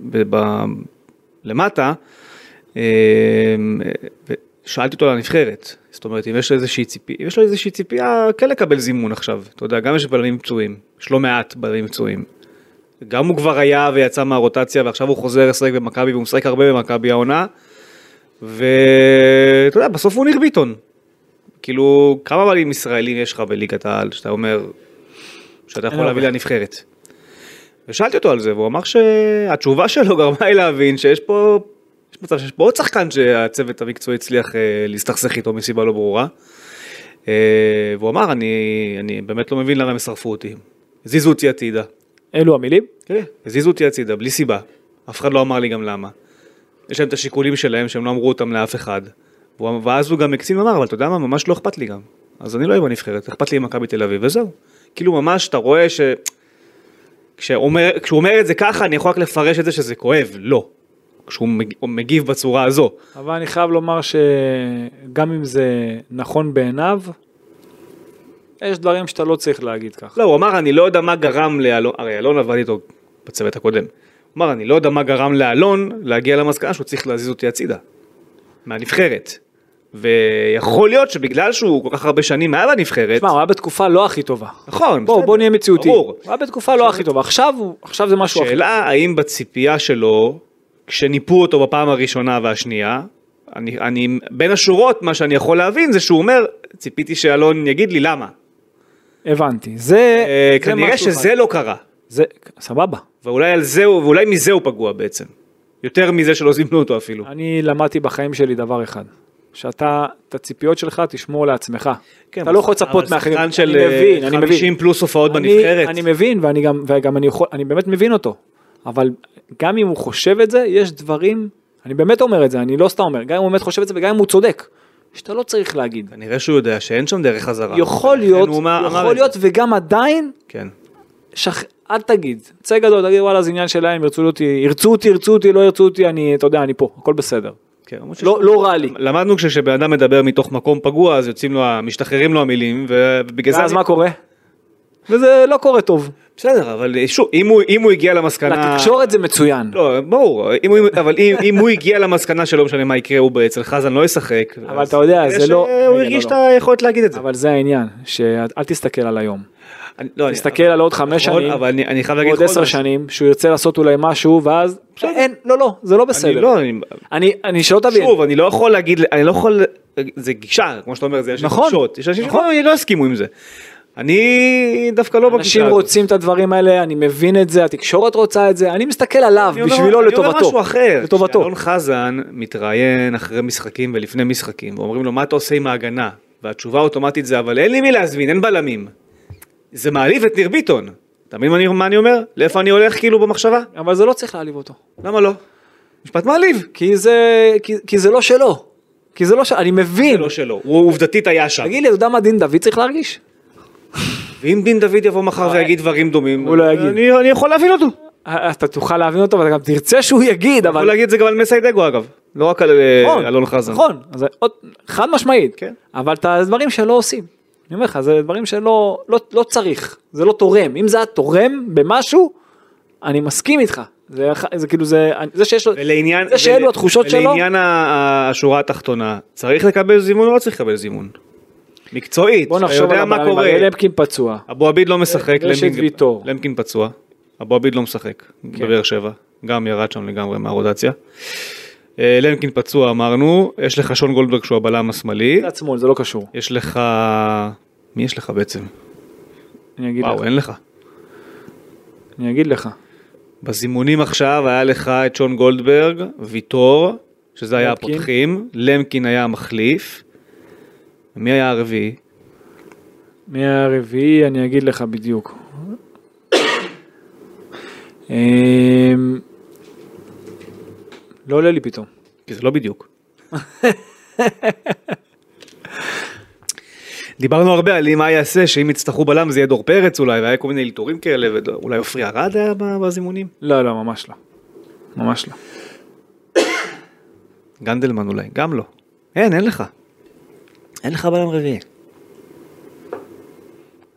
ב- ב- למטה, אה, ושאלתי אותו על הנבחרת. זאת אומרת, אם יש לו איזושהי ציפייה, יש לו איזושהי ציפייה כן לקבל זימון עכשיו. אתה יודע, גם יש בלמים פצועים, יש לא מעט בלמים פצועים. גם הוא כבר היה ויצא מהרוטציה ועכשיו הוא חוזר לשחק במכבי והוא משחק הרבה במכבי העונה. ואתה יודע, בסוף הוא ניר ביטון. כאילו, כמה בלמים ישראלים יש לך בליגת העל, שאתה אומר, שאתה יכול להביא. לנבחרת. ושאלתי אותו על זה, והוא אמר שהתשובה שלו גרמה לי להבין שיש פה, יש מצב שיש פה עוד שחקן שהצוות המקצועי הצליח אה, להסתכסך איתו מסיבה לא ברורה. אה, והוא אמר, אני, אני באמת לא מבין למה הם שרפו אותי. הזיזו אותי הצידה. אלו המילים? כן, הזיזו אותי הצידה, בלי סיבה. אף אחד לא אמר לי גם למה. יש להם את השיקולים שלהם שהם לא אמרו אותם לאף אחד. ואז הוא גם הקצין ואמר, אבל אתה יודע מה, ממש לא אכפת לי גם. אז אני לא אהיה בנבחרת, אכפת לי עם מכבי תל אביב, וזהו. כאילו ממש, אתה רואה ש... כשאומר, כשהוא אומר את זה ככה, אני יכול רק לפרש את זה שזה כואב, לא. כשהוא מג- הוא מגיב בצורה הזו. אבל אני חייב לומר שגם אם זה נכון בעיניו, יש דברים שאתה לא צריך להגיד ככה. לא, הוא אמר, אני לא יודע מה גרם לאלון, הרי אלון עבד איתו בצוות הקודם. אמר, אני לא יודע מה גרם לאלון להגיע למסקנה שהוא צריך להזיז אותי הצידה. מהנבחרת. ויכול להיות שבגלל שהוא כל כך הרבה שנים היה בנבחרת, תשמע, הוא היה בתקופה לא הכי טובה. נכון, בוא, בסדר, בוא נהיה מציאותי. ברור. הוא היה בתקופה לא הכי טובה. עכשיו הוא- עכשיו זה משהו אחר. שאלה האם בציפייה שלו, כשניפו אותו בפעם הראשונה והשנייה, אני, אני, בין השורות מה שאני יכול להבין זה שהוא אומר, ציפיתי שאלון יגיד לי למה. הבנתי. זה... אה, זה כנראה שזה אחד. לא קרה. זה... סבבה. ואולי על זה, ואולי מזה הוא פגוע בעצם. יותר מזה שלא זימנו אותו אפילו. אני למדתי בחיים שלי דבר אחד. שאתה, את הציפיות שלך תשמור לעצמך. כן, אתה לא יכול לצפות אבל מאחרים. שחקן של מבין, אני אה, מבין. 50 פלוס הופעות אני- בנבחרת. אני מבין, ואני גם, וגם אני יכול, אני באמת מבין אותו. אבל גם אם הוא חושב את זה, יש דברים, אני באמת אומר את זה, אני לא סתם אומר, גם אם הוא באמת חושב את זה וגם אם הוא צודק, שאתה לא צריך להגיד. כנראה שהוא יודע שאין שם דרך חזרה. יכול להיות, יכול להיות. וגם עדיין, כן. שח... אל תגיד, צא גדול, תגיד וואלה זה עניין שלהם, ירצו אותי, ירצו אותי, ירצו אותי, לא ירצו אותי, אני, אתה יודע, אני פה, הכל בסדר. כן, לא, לא רע לי. למדנו כשבן אדם מדבר מתוך מקום פגוע אז יוצאים לו, משתחררים לו המילים ובגלל זה... ואז מה קורה? וזה לא קורה טוב. בסדר, אבל שוב, אם הוא, אם הוא הגיע למסקנה... לתקשורת זה מצוין. לא, ברור, אם הוא, אבל אם, אם הוא הגיע למסקנה שלא משנה מה יקרה, הוא אצל חזן לא ישחק. אבל אתה יודע, זה לא- רגע, הרגיש לא, את היכולת להגיד את זה. אבל זה העניין, שאל תסתכל על היום. אני- לא, אני- תסתכל על עוד חמש שנים, אבל אני, אני חייב להגיד עוד עשר. שנים, שהוא ירצה לעשות אולי משהו, ואז אין, לא, לא, זה לא אני בסדר. לא, אני, אני, אני שלא תבין, שוב, אני לא יכול להגיד, אני לא יכול, זה גישה, כמו שאתה אומר, זה יש נכון, גישות. יש אנשים נכון. שלא לא יסכימו עם זה. אני דווקא לא בגישה אנשים הזאת. רוצים את הדברים האלה, אני מבין את זה, התקשורת רוצה את זה, אני מסתכל עליו, אני אומר- בשבילו אני אומר לטובתו. משהו אחר, לטובתו. שאלון חזן מתראיין אחרי משחקים ולפני משחקים, ואומרים לו מה אתה עושה עם ההגנה? והתשובה האוטומטית זה אבל אין לי מי להזמין, אין בלמים. זה מעליב את ניר ביטון. אתה מבין מה אני- אומר? לאיפה אני הולך כאילו במחשבה? אבל זה לא צריך להעליב אותו. למה לא? משפט מעליב. כי זה, כי, כי זה לא שלו. כי זה לא שלו, אני מבין. זה לא שלו, הוא עובדתית היה שם. תגיד לי, אתה יודע מה דין דוד צריך להרגיש? ואם דין דוד יבוא מחר ויגיד דברים דומים, הוא לא יגיד. אני אני יכול להבין אותו. אתה תוכל להבין אותו ואתה גם תרצה שהוא יגיד, יכול אבל... להגיד את זה גם על מסיידגו אגב, לא רק על אה, נכון, אלון חזן. נכון, חד משמעית, כן. אבל את הדברים שלא עושים. אני אומר לך, זה דברים שלא לא, לא צריך, זה לא תורם. אם זה היה תורם במשהו, אני מסכים איתך. זה, זה כאילו זה, זה שיש לו, ולעניין, זה שאלו התחושות שלו, ולעניין השורה התחתונה, צריך לקבל זימון או לא צריך לקבל זימון? מקצועית, בוא נחשוב על מה קורה. למקין פצוע, אבו עביד לא משחק, למקין- ויטור. למקין פצוע, אבו עביד לא משחק כן. בבאר שבע, גם ירד שם לגמרי מהרוטציה. אה, למקין פצוע אמרנו, יש לך שון גולדברג שהוא הבלם השמאלי, צד שמאל, זה לא קשור. יש לך, מי יש לך בעצם? אני אגיד וואו, לך, אין לך. אני אגיד לך. בזימונים עכשיו היה לך את שון גולדברג, ויטור, שזה היה למקין. הפותחים, למקין היה המחליף. מי היה הרביעי? מהרביעי אני אגיד לך בדיוק. [COUGHS] לא עולה לי פתאום. כי זה לא בדיוק. [LAUGHS] דיברנו הרבה על מה יעשה שאם יצטרכו בלם זה יהיה דור פרץ אולי והיה כל מיני אלתורים כאלה ואולי עופרי ארד היה בזימונים לא, לא, ממש לא. ממש לא. [COUGHS] גנדלמן אולי גם לא אין אין לך. אין לך בלם רביעי.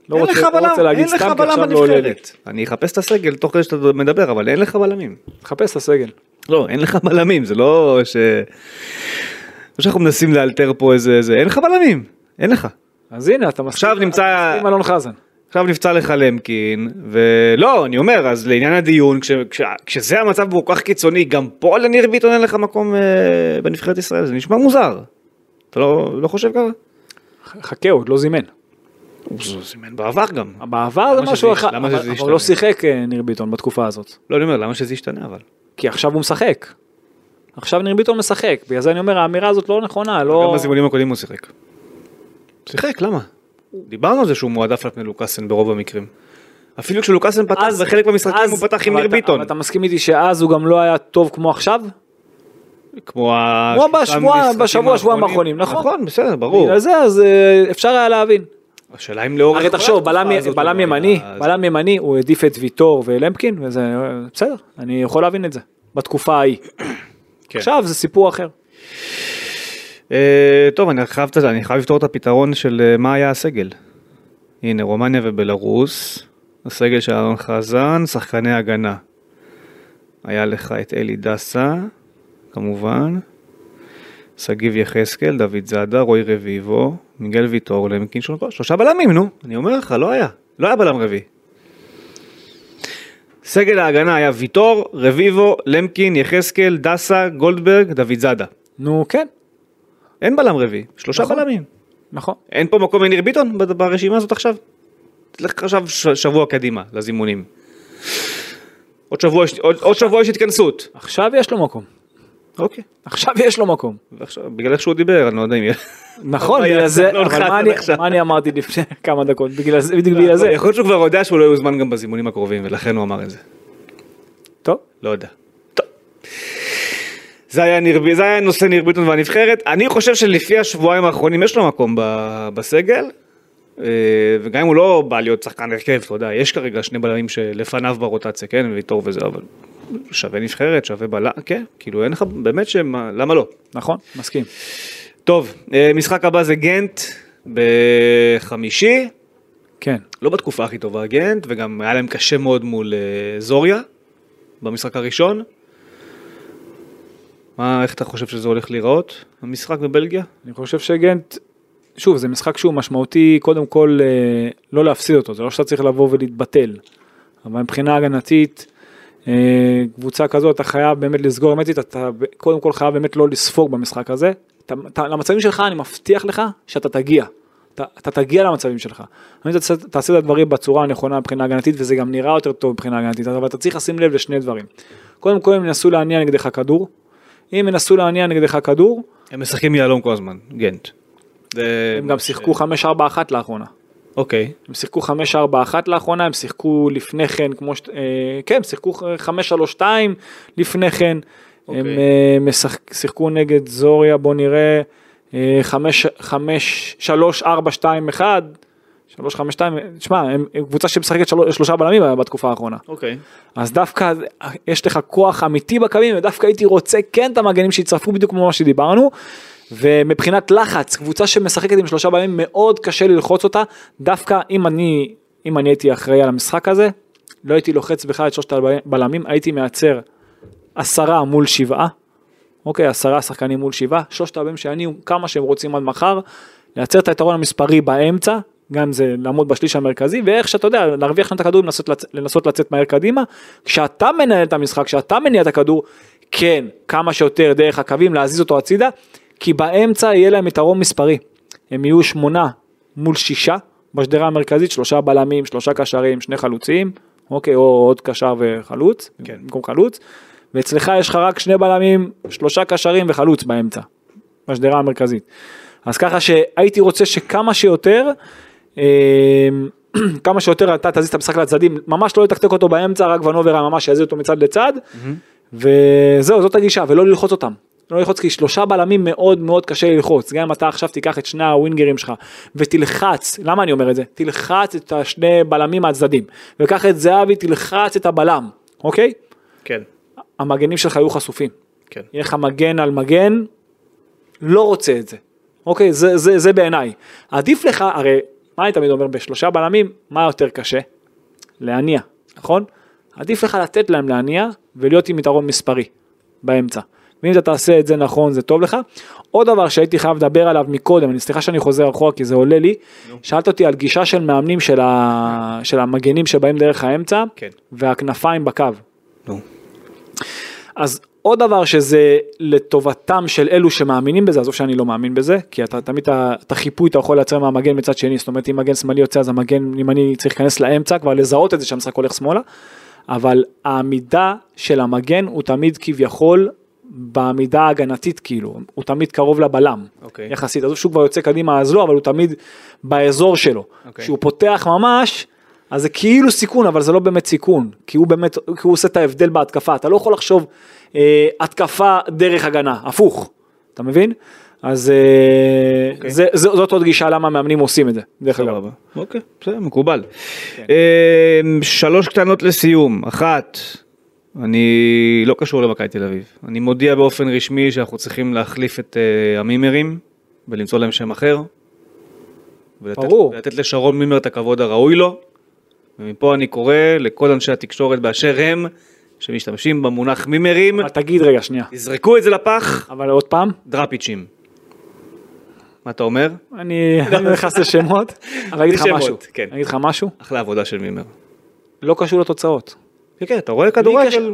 לא רוצה, לך לא בלם, רוצה להגיד אין לך סתם, כי עכשיו לא עולה לי. אני אחפש את הסגל תוך כדי שאתה מדבר אבל אין לך בלמים. חפש את הסגל. לא אין לך בלמים זה לא ש... לא שאנחנו מנסים לאלתר פה איזה זה אין לך בלמים אין לך. אז הנה, אתה מסכים עכשיו נמצא- עם אלון חזן. עכשיו נפצע לך למקין, ולא, אני אומר, אז לעניין הדיון, כש, כש, כשזה המצב כל כך קיצוני, גם פה לניר ביטון אין לך מקום אה, בנבחרת ישראל, זה נשמע מוזר. אתה לא, לא חושב ככה? חכה, הוא עוד לא זימן. הוא זימן בעבר גם. בעבר זה משהו אחד, אבל? הוא לא שיחק אה, ניר ביטון בתקופה הזאת. לא, אני אומר, למה שזה ישתנה אבל? כי עכשיו הוא משחק. עכשיו ניר ביטון משחק, בגלל זה אני אומר האמירה הזאת לא נכונה, לא... גם בזימונים הקודמים הוא שיחק. שיחק, למה? דיברנו על זה שהוא מועדף על פני לוקאסן ברוב המקרים. אפילו כשלוקאסן פתח בחלק מהמשחקים הוא פתח עם ניר ביטון. אבל אתה מסכים איתי שאז הוא גם לא היה טוב כמו עכשיו? כמו בשבוע- בשבוע, שבועיים האחרונים, נכון. נכון, בסדר, ברור. בגלל זה אז אה, אפשר היה להבין. השאלה אם לאורך... הרי תחשוב, בלם- בלם לא ימני, היה- בלם ימני, הוא העדיף את ויטור ולמקין, וזה בסדר, אני יכול להבין את זה, בתקופה ההיא. [CLEARS THROAT] כן. עכשיו זה סיפור אחר. אה, טוב, אני חייב, אני חייב לפתור את הפתרון של אה, מה היה הסגל. הנה, רומניה ובלרוס, הסגל של אלון חזן, שחקני הגנה. היה לך את אלי דסה, כמובן, שגיב יחזקאל, דוד זאדה, רועי רביבו, מיגל ויטור, למקין שונקו, שלושה בלמים, נו, אני אומר לך, לא היה, לא היה בלם רביעי. סגל ההגנה היה ויטור, רביבו, למקין, יחזקאל, דסה, גולדברג, דוד זאדה. נו כן, אין בלם רביעי, שלושה נכון. בלמים. נכון. אין פה מקום לניר ביטון ברשימה הזאת עכשיו? תלך עכשיו שבוע קדימה לזימונים. עוד שבוע, עוד, עוד שבוע יש התכנסות. עכשיו יש לו מקום. אוקיי. עכשיו יש לו מקום. ועכשיו, בגלל איך שהוא דיבר, אני לא יודע אם יהיה. נכון, מה בגלל זה, אלון אבל מה אני- עכשיו? מה אני אמרתי לפני [LAUGHS] כמה דקות, בגלל זה, בדיוק בגלל זה. יכול להיות שהוא כבר יודע שהוא לא יוזמן גם בזימונים הקרובים, ולכן הוא אמר את זה. טוב, לא יודע. טוב. זה היה, ניר, זה היה נושא ניר ביטון והנבחרת. אני חושב שלפי השבועיים האחרונים יש לו מקום ב, בסגל. אה, וגם אם הוא לא בא להיות שחקן הרכב, אתה יודע, יש כרגע שני בלמים שלפניו ברוטציה, כן, ויטור וזה, אבל שווה נבחרת, שווה בלם, כן, כאילו אין לך, באמת שמה, למה לא? נכון, מסכים. טוב, אה, משחק הבא זה גנט בחמישי, כן. לא בתקופה הכי טובה גנט, וגם היה להם קשה מאוד מול אה, זוריה במשחק הראשון. מה, איך אתה חושב שזה הולך להיראות, המשחק בבלגיה? אני חושב שגנט, שוב, זה משחק שהוא משמעותי, קודם כל אה, לא להפסיד אותו, זה לא שאתה צריך לבוא ולהתבטל. אבל מבחינה הגנתית, קבוצה כזאת, אתה חייב באמת לסגור הרמטית, אתה קודם כל חייב באמת לא לספוג במשחק הזה. אתה, אתה, למצבים שלך, אני מבטיח לך שאתה תגיע. אתה, אתה תגיע למצבים שלך. אני תעשה, תעשה את הדברים בצורה הנכונה מבחינה הגנתית, וזה גם נראה יותר טוב מבחינה הגנתית, אבל אתה צריך לשים לב לשני דברים. קודם כל, הם ינסו להניע נגדך כדור. אם ינסו להניע נגדך כדור, הם משחקים יהלום כל הזמן, גנט. הם גם שיחקו 5-4-1 לאחרונה. אוקיי. הם שיחקו 5-4-1 לאחרונה, הם שיחקו לפני כן, כמו ש... אה, כן, הם שיחקו 5-3-2 לפני כן. אוקיי. הם אה, משחק, שיחקו נגד זוריה, בוא נראה, אה, 5-3-4-2-1. 3-5-2, תשמע, הם הם קבוצה שמשחקת של... שלושה בלמים בתקופה האחרונה. אוקיי. אז דווקא יש לך כוח אמיתי בקווים, ודווקא הייתי רוצה כן את המגנים שיצטרפו בדיוק כמו מה שדיברנו. ומבחינת לחץ, קבוצה שמשחקת עם שלושה בלמים מאוד קשה ללחוץ אותה, דווקא אם אני, אם אני הייתי אחראי על המשחק הזה, לא הייתי לוחץ בכלל את שלושת הבלמים, הייתי מייצר עשרה מול שבעה, אוקיי, עשרה שחקנים מול שבעה, שלושת הבלמים שיניעו כמה שהם רוצים עד מחר, לייצר את היתרון המספרי באמצע, גם זה לעמוד בשליש המרכזי, ואיך שאתה יודע, להרוויח את הכדור, לנסות, לצ... לנסות לצאת מהר קדימה, כשאתה מנהל את המשחק, כשאתה מניע את הכדור, כן, כמה שיותר דרך הקווים, להזיז אותו הצידה, כי באמצע יהיה להם יתרון מספרי. הם יהיו שמונה מול שישה בשדרה המרכזית, שלושה בלמים, שלושה קשרים, שני חלוצים, אוקיי, או עוד קשר וחלוץ, כן. במקום חלוץ, ואצלך יש לך רק שני בלמים, שלושה קשרים וחלוץ באמצע, בשדרה המרכזית. אז ככה שהייתי רוצה שכמה שיותר, אה, [CLEARS THROAT] כמה שיותר אתה תזיז את המשחק לצדדים, ממש לא לתקתק אותו באמצע, רק ונובר ממש יזיז אותו מצד לצד, וזהו, זאת הגישה, ולא ללחוץ אותם. לא ללחוץ כי שלושה בלמים מאוד מאוד קשה ללחוץ, גם אם אתה עכשיו תיקח את שני הווינגרים שלך ותלחץ, למה אני אומר את זה? תלחץ את השני בלמים מהצדדים, וקח את זהבי, תלחץ את הבלם, אוקיי? כן. המגנים שלך יהיו חשופים. כן. יהיה לך מגן על מגן, לא רוצה את זה. אוקיי, זה, זה, זה בעיניי. עדיף לך, הרי, מה אני תמיד אומר, בשלושה בלמים, מה יותר קשה? להניע, נכון? עדיף לך לתת להם להניע ולהיות עם יתרון מספרי באמצע. ואם אתה תעשה את זה נכון זה טוב לך. עוד דבר שהייתי חייב לדבר עליו מקודם, אני סליחה שאני חוזר אחורה כי זה עולה לי, שאלת אותי על גישה של מאמנים של, ה... של המגנים שבאים דרך האמצע, כן. והכנפיים בקו. נו. אז עוד דבר שזה לטובתם של אלו שמאמינים בזה, עזוב שאני לא מאמין בזה, כי אתה תמיד את החיפוי אתה יכול לייצר מהמגן מצד שני, זאת אומרת אם מגן שמאלי יוצא אז המגן ימני צריך להיכנס לאמצע, כבר לזהות את זה שהמשחק הולך שמאלה, אבל העמידה של המגן הוא תמיד כביכול בעמידה ההגנתית כאילו, הוא תמיד קרוב לבלם, אוקיי. יחסית, עזוב שהוא כבר יוצא קדימה אז לא, אבל הוא תמיד באזור שלו, אוקיי. כשהוא פותח ממש, אז זה כאילו סיכון, אבל זה לא באמת סיכון, כי הוא באמת, כי הוא עושה את ההבדל בהתקפה, אתה לא יכול לחשוב אה, התקפה דרך הגנה, הפוך, אתה מבין? אז אה, אוקיי. זה, זה, זאת עוד גישה למה מאמנים עושים את זה, דרך אגב. אוקיי, בסדר, מקובל. אה, שלוש קטנות לסיום. אחת, אני לא קשור למכבי תל אביב. אני מודיע באופן רשמי שאנחנו צריכים להחליף את אה, המימרים ולמצוא להם שם אחר. ולתת, ברור. ולתת לשרון מימר את הכבוד הראוי לו. ומפה אני קורא לכל אנשי התקשורת באשר הם, שמשתמשים במונח מימרים, אבל תגיד רגע, שנייה, תזרקו את זה לפח, אבל עוד פעם, דראפיצ'ים. מה אתה אומר? אני לא נכנס לשמות, אבל אני אגיד לך [LAUGHS] משהו, כן. אני אגיד לך משהו, אחלה עבודה של מימר. לא קשור לתוצאות. כן, כן, אתה רואה בלי כדורגל,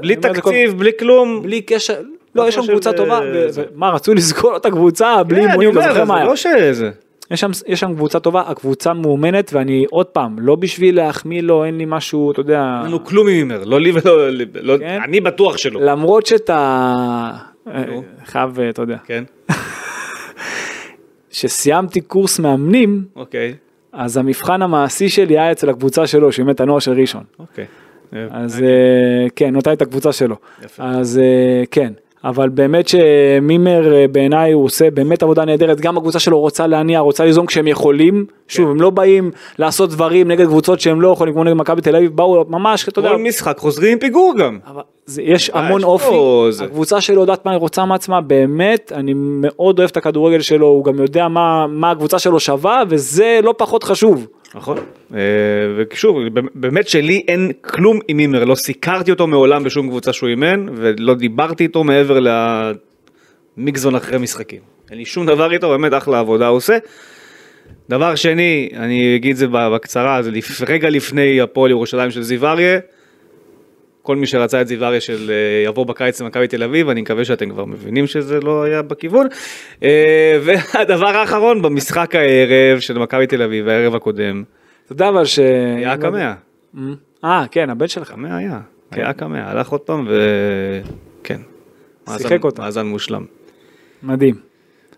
בלי כל- תקציב, בלי כלום. בלי קשר, לא, יש שם קבוצה טובה, אה. ומה, רצו לסגור את הקבוצה בלי אימונים, אומר, זוכר מה. לא שזה. יש שם, יש שם קבוצה טובה, הקבוצה מאומנת, ואני עוד פעם, לא בשביל להחמיא לו, אין לי משהו, אתה יודע, אין לנו כלום ממימר, לא לי ולא, לא- כן. אני בטוח שלא. למרות שאתה, נו. חייב, אה, אתה יודע, כן, [LAUGHS] שסיימתי קורס מאמנים, אוקיי, אז המבחן המעשי שלי היה אצל הקבוצה שלו, שהוא באמת הנוער של ראשון. אוקיי. אז אה, כן, אותה את הקבוצה שלו. יפה. אז אה, כן, אבל באמת שמימר אה, בעיניי הוא עושה באמת עבודה נהדרת, גם הקבוצה שלו רוצה להניע, רוצה ליזום כשהם יכולים, שוב, כן. הם לא באים לעשות דברים נגד קבוצות שהם לא יכולים, כמו נגד מכבי תל אביב, באו ממש, אתה יודע, כל משחק חוזרים עם פיגור גם. אבל זה, יש אה, המון יש אופי, זה. הקבוצה שלו יודעת מה היא רוצה מעצמה, באמת, אני מאוד אוהב את הכדורגל שלו, הוא גם יודע מה, מה הקבוצה שלו שווה, וזה לא פחות חשוב. נכון. אה, ושוב, באמת שלי אין כלום עם מימר, לא סיקרתי אותו מעולם בשום קבוצה שהוא אימן, ולא דיברתי איתו מעבר למיקזון אחרי משחקים. אין לי שום דבר איתו, באמת אחלה עבודה הוא עושה. דבר שני, אני אגיד את זה בקצרה, זה. רגע לפני הפועל ירושלים של זיו אריה. כל מי שרצה את זיו אריה של אה, יבוא בקיץ למכבי תל אביב, אני מקווה שאתם כבר מבינים שזה לא היה בכיוון. אה, [LAUGHS] והדבר האחרון, במשחק הערב של מכבי תל אביב, הערב הקודם, אתה יודע אבל ש... היה הקמע. אה, כן, הבן שלך. הקמע היה, כן. היה הקמע, הלך עוד פעם וכן. שיחק אותה. מאזן מושלם. מדהים.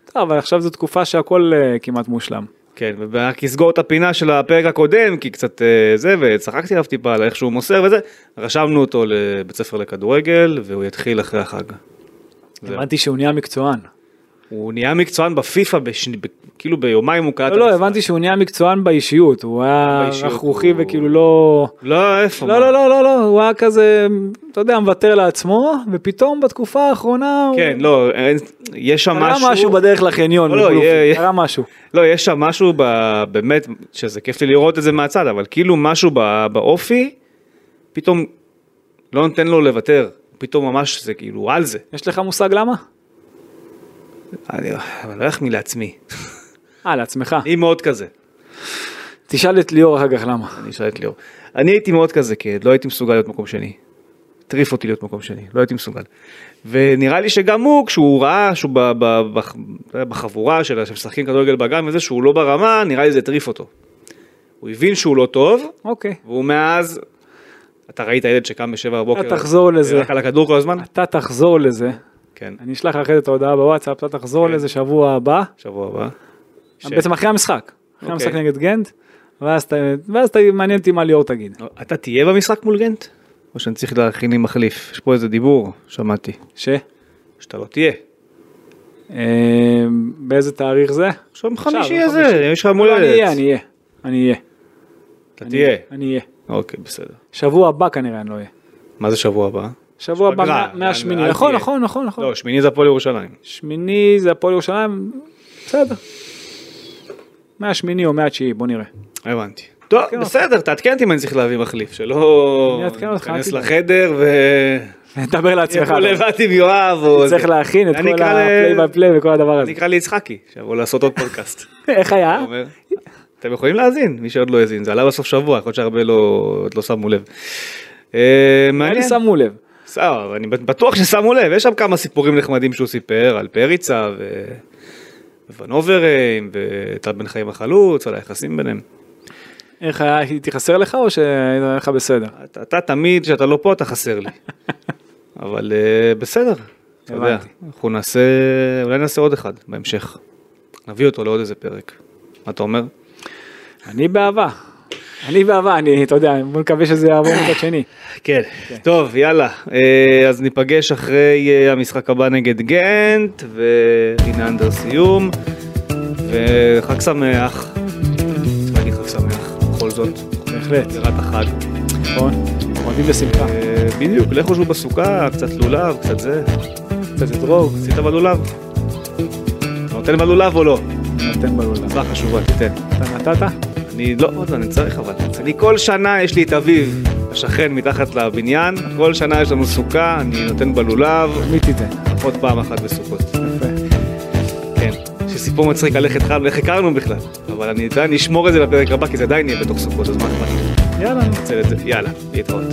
טוב, אבל עכשיו זו תקופה שהכל uh, כמעט מושלם. כן, ורק אסגור את הפינה של הפרק הקודם, כי קצת אה, זה, וצחקתי עליו טיפה על איך שהוא מוסר וזה, רשמנו אותו לבית ספר לכדורגל, והוא יתחיל אחרי החג. הבנתי שהוא נהיה מקצוען. הוא נהיה מקצוען בפיפא, בשני- ב- כאילו ביומיים הוא קלט. לא, לא, המשחק. הבנתי שהוא נהיה מקצוען באישיות, הוא היה רכרוכי הוא- וכאילו לא... לא, איפה? לא? לא, לא, לא, לא, הוא היה כזה, אתה יודע, מוותר לעצמו, ופתאום בתקופה האחרונה הוא... כן, לא, אין- יש שם קרה משהו. משהו בדרך לחניון, לא, לא, קרה משהו. לא, יש שם משהו ב- באמת, שזה כיף לי לראות את זה מהצד, אבל כאילו משהו ב- באופי, פתאום לא נותן לו לוותר. פתאום ממש זה כאילו על זה. יש לך מושג למה? אני לא אחמיא לעצמי. אה, לעצמך. אני מאוד כזה. תשאל את ליאור אחר כך למה. אני אשאל את ליאור. אני הייתי מאוד כזה כילד, לא הייתי מסוגל להיות מקום שני. הטריף אותי להיות מקום שני, לא הייתי מסוגל. ונראה לי שגם הוא, כשהוא ראה שהוא ב- ב- בח- בחבורה של שמשחקים כדורגל בגן וזה, שהוא לא ברמה, נראה לי זה הטריף אותו. הוא הבין שהוא לא טוב, אוקיי. והוא מאז, אתה ראית ילד שקם בשבע בבוקר, אתה תחזור לזה. רק על הכדור כל הזמן? אתה תחזור לזה, כן, אני אשלח אחרי זה את ההודעה בוואטסאפ, אתה תחזור כן. לזה שבוע הבא, שבוע הבא. ש- בעצם אחרי המשחק, אחרי אוקיי. המשחק נגד גנט, ואז ואז מעניין אותי מה ליאור תגיד. אתה תהיה במשחק מול גנט? או שאני צריך להכין לי מחליף? יש פה איזה דיבור, שמעתי. ש? שאתה לא תהיה. אה, באיזה תאריך זה? עכשיו חמישי הזה. יש לך מול לא, אני. אהיה, אני אהיה, אני אהיה. אתה תהיה. אני אהיה. אוקיי, בסדר. שבוע הבא כנראה אני לא אהיה. מה זה שבוע הבא? שבוע הבא מהשמיני, נכון. נכון נכון נכון. לא, שמיני זה הפועל ירושלים. שמיני זה הפועל ירושלים, בסדר. מהשמיני או מהתשיעי בוא נראה. הבנתי. טוב, כן, בסדר, תעדכן אותי אם אני צריך להביא מחליף, שלא... אני אעדכן אותך, תדאג. לחדר ו... דבר לעצמך. יבוא לבד עם יואב או... צריך להכין את כל ה play by play וכל הדבר הזה. אני אקרא לי יצחקי, שיבוא לעשות עוד פודקאסט. [LAUGHS] איך היה? אתם יכולים להאזין, מי שעוד לא האזין, זה עלה בסוף שבוע, יכול להיות שהרבה לא לא שמו לב. אה, אני מעניין. שמו לב. בסדר, אני בטוח ששמו לב, יש שם כמה סיפורים נחמדים שהוא סיפר על פריצה ו... ונוברים וטל בן חיים החלוץ, על היחסים ביניהם. איך היה, הייתי חסר לך או שהיה לך בסדר? אתה, אתה תמיד, כשאתה לא פה, אתה חסר לי. [LAUGHS] אבל uh, בסדר, אתה יודע. אנחנו נעשה, אולי נעשה עוד אחד בהמשך. נביא אותו לעוד איזה פרק. מה אתה אומר? אני באהבה. אני באהבה, אני, אתה יודע, בוא נקווה שזה יעבור מצד שני. כן. טוב, יאללה. אה, אז ניפגש אחרי אה, המשחק הבא נגד גנט, והנה אנדר סיום. וחג שמח. צריך להגיד חג שמח, בכל זאת. בהחלט, לקראת החג. נכון? אוהבים בשמחה. אה, בדיוק, לכו שהוא בסוכה, קצת לולב, קצת זה. קצת אתרוג, עשית בלולב? אתה נותן בלולב או לא? נותן בלולה. מצווה חשובה, תיתן. אתה נתת? אני לא, עוד לא, אני צריך אבל. אני כל שנה יש לי את אביב, השכן מתחת לבניין, כל שנה יש לנו סוכה, אני נותן בלולב, מי תיתן? עוד פעם אחת בסוכות. יפה. כן. יש לי סיפור מצחיק על איך התחלנו, איך הכרנו בכלל. אבל אני אני אשמור את זה לפרק הבא, כי זה עדיין יהיה בתוך סוכות, אז מה אכפת לי? יאללה. נצל את זה. יאללה, להתראות.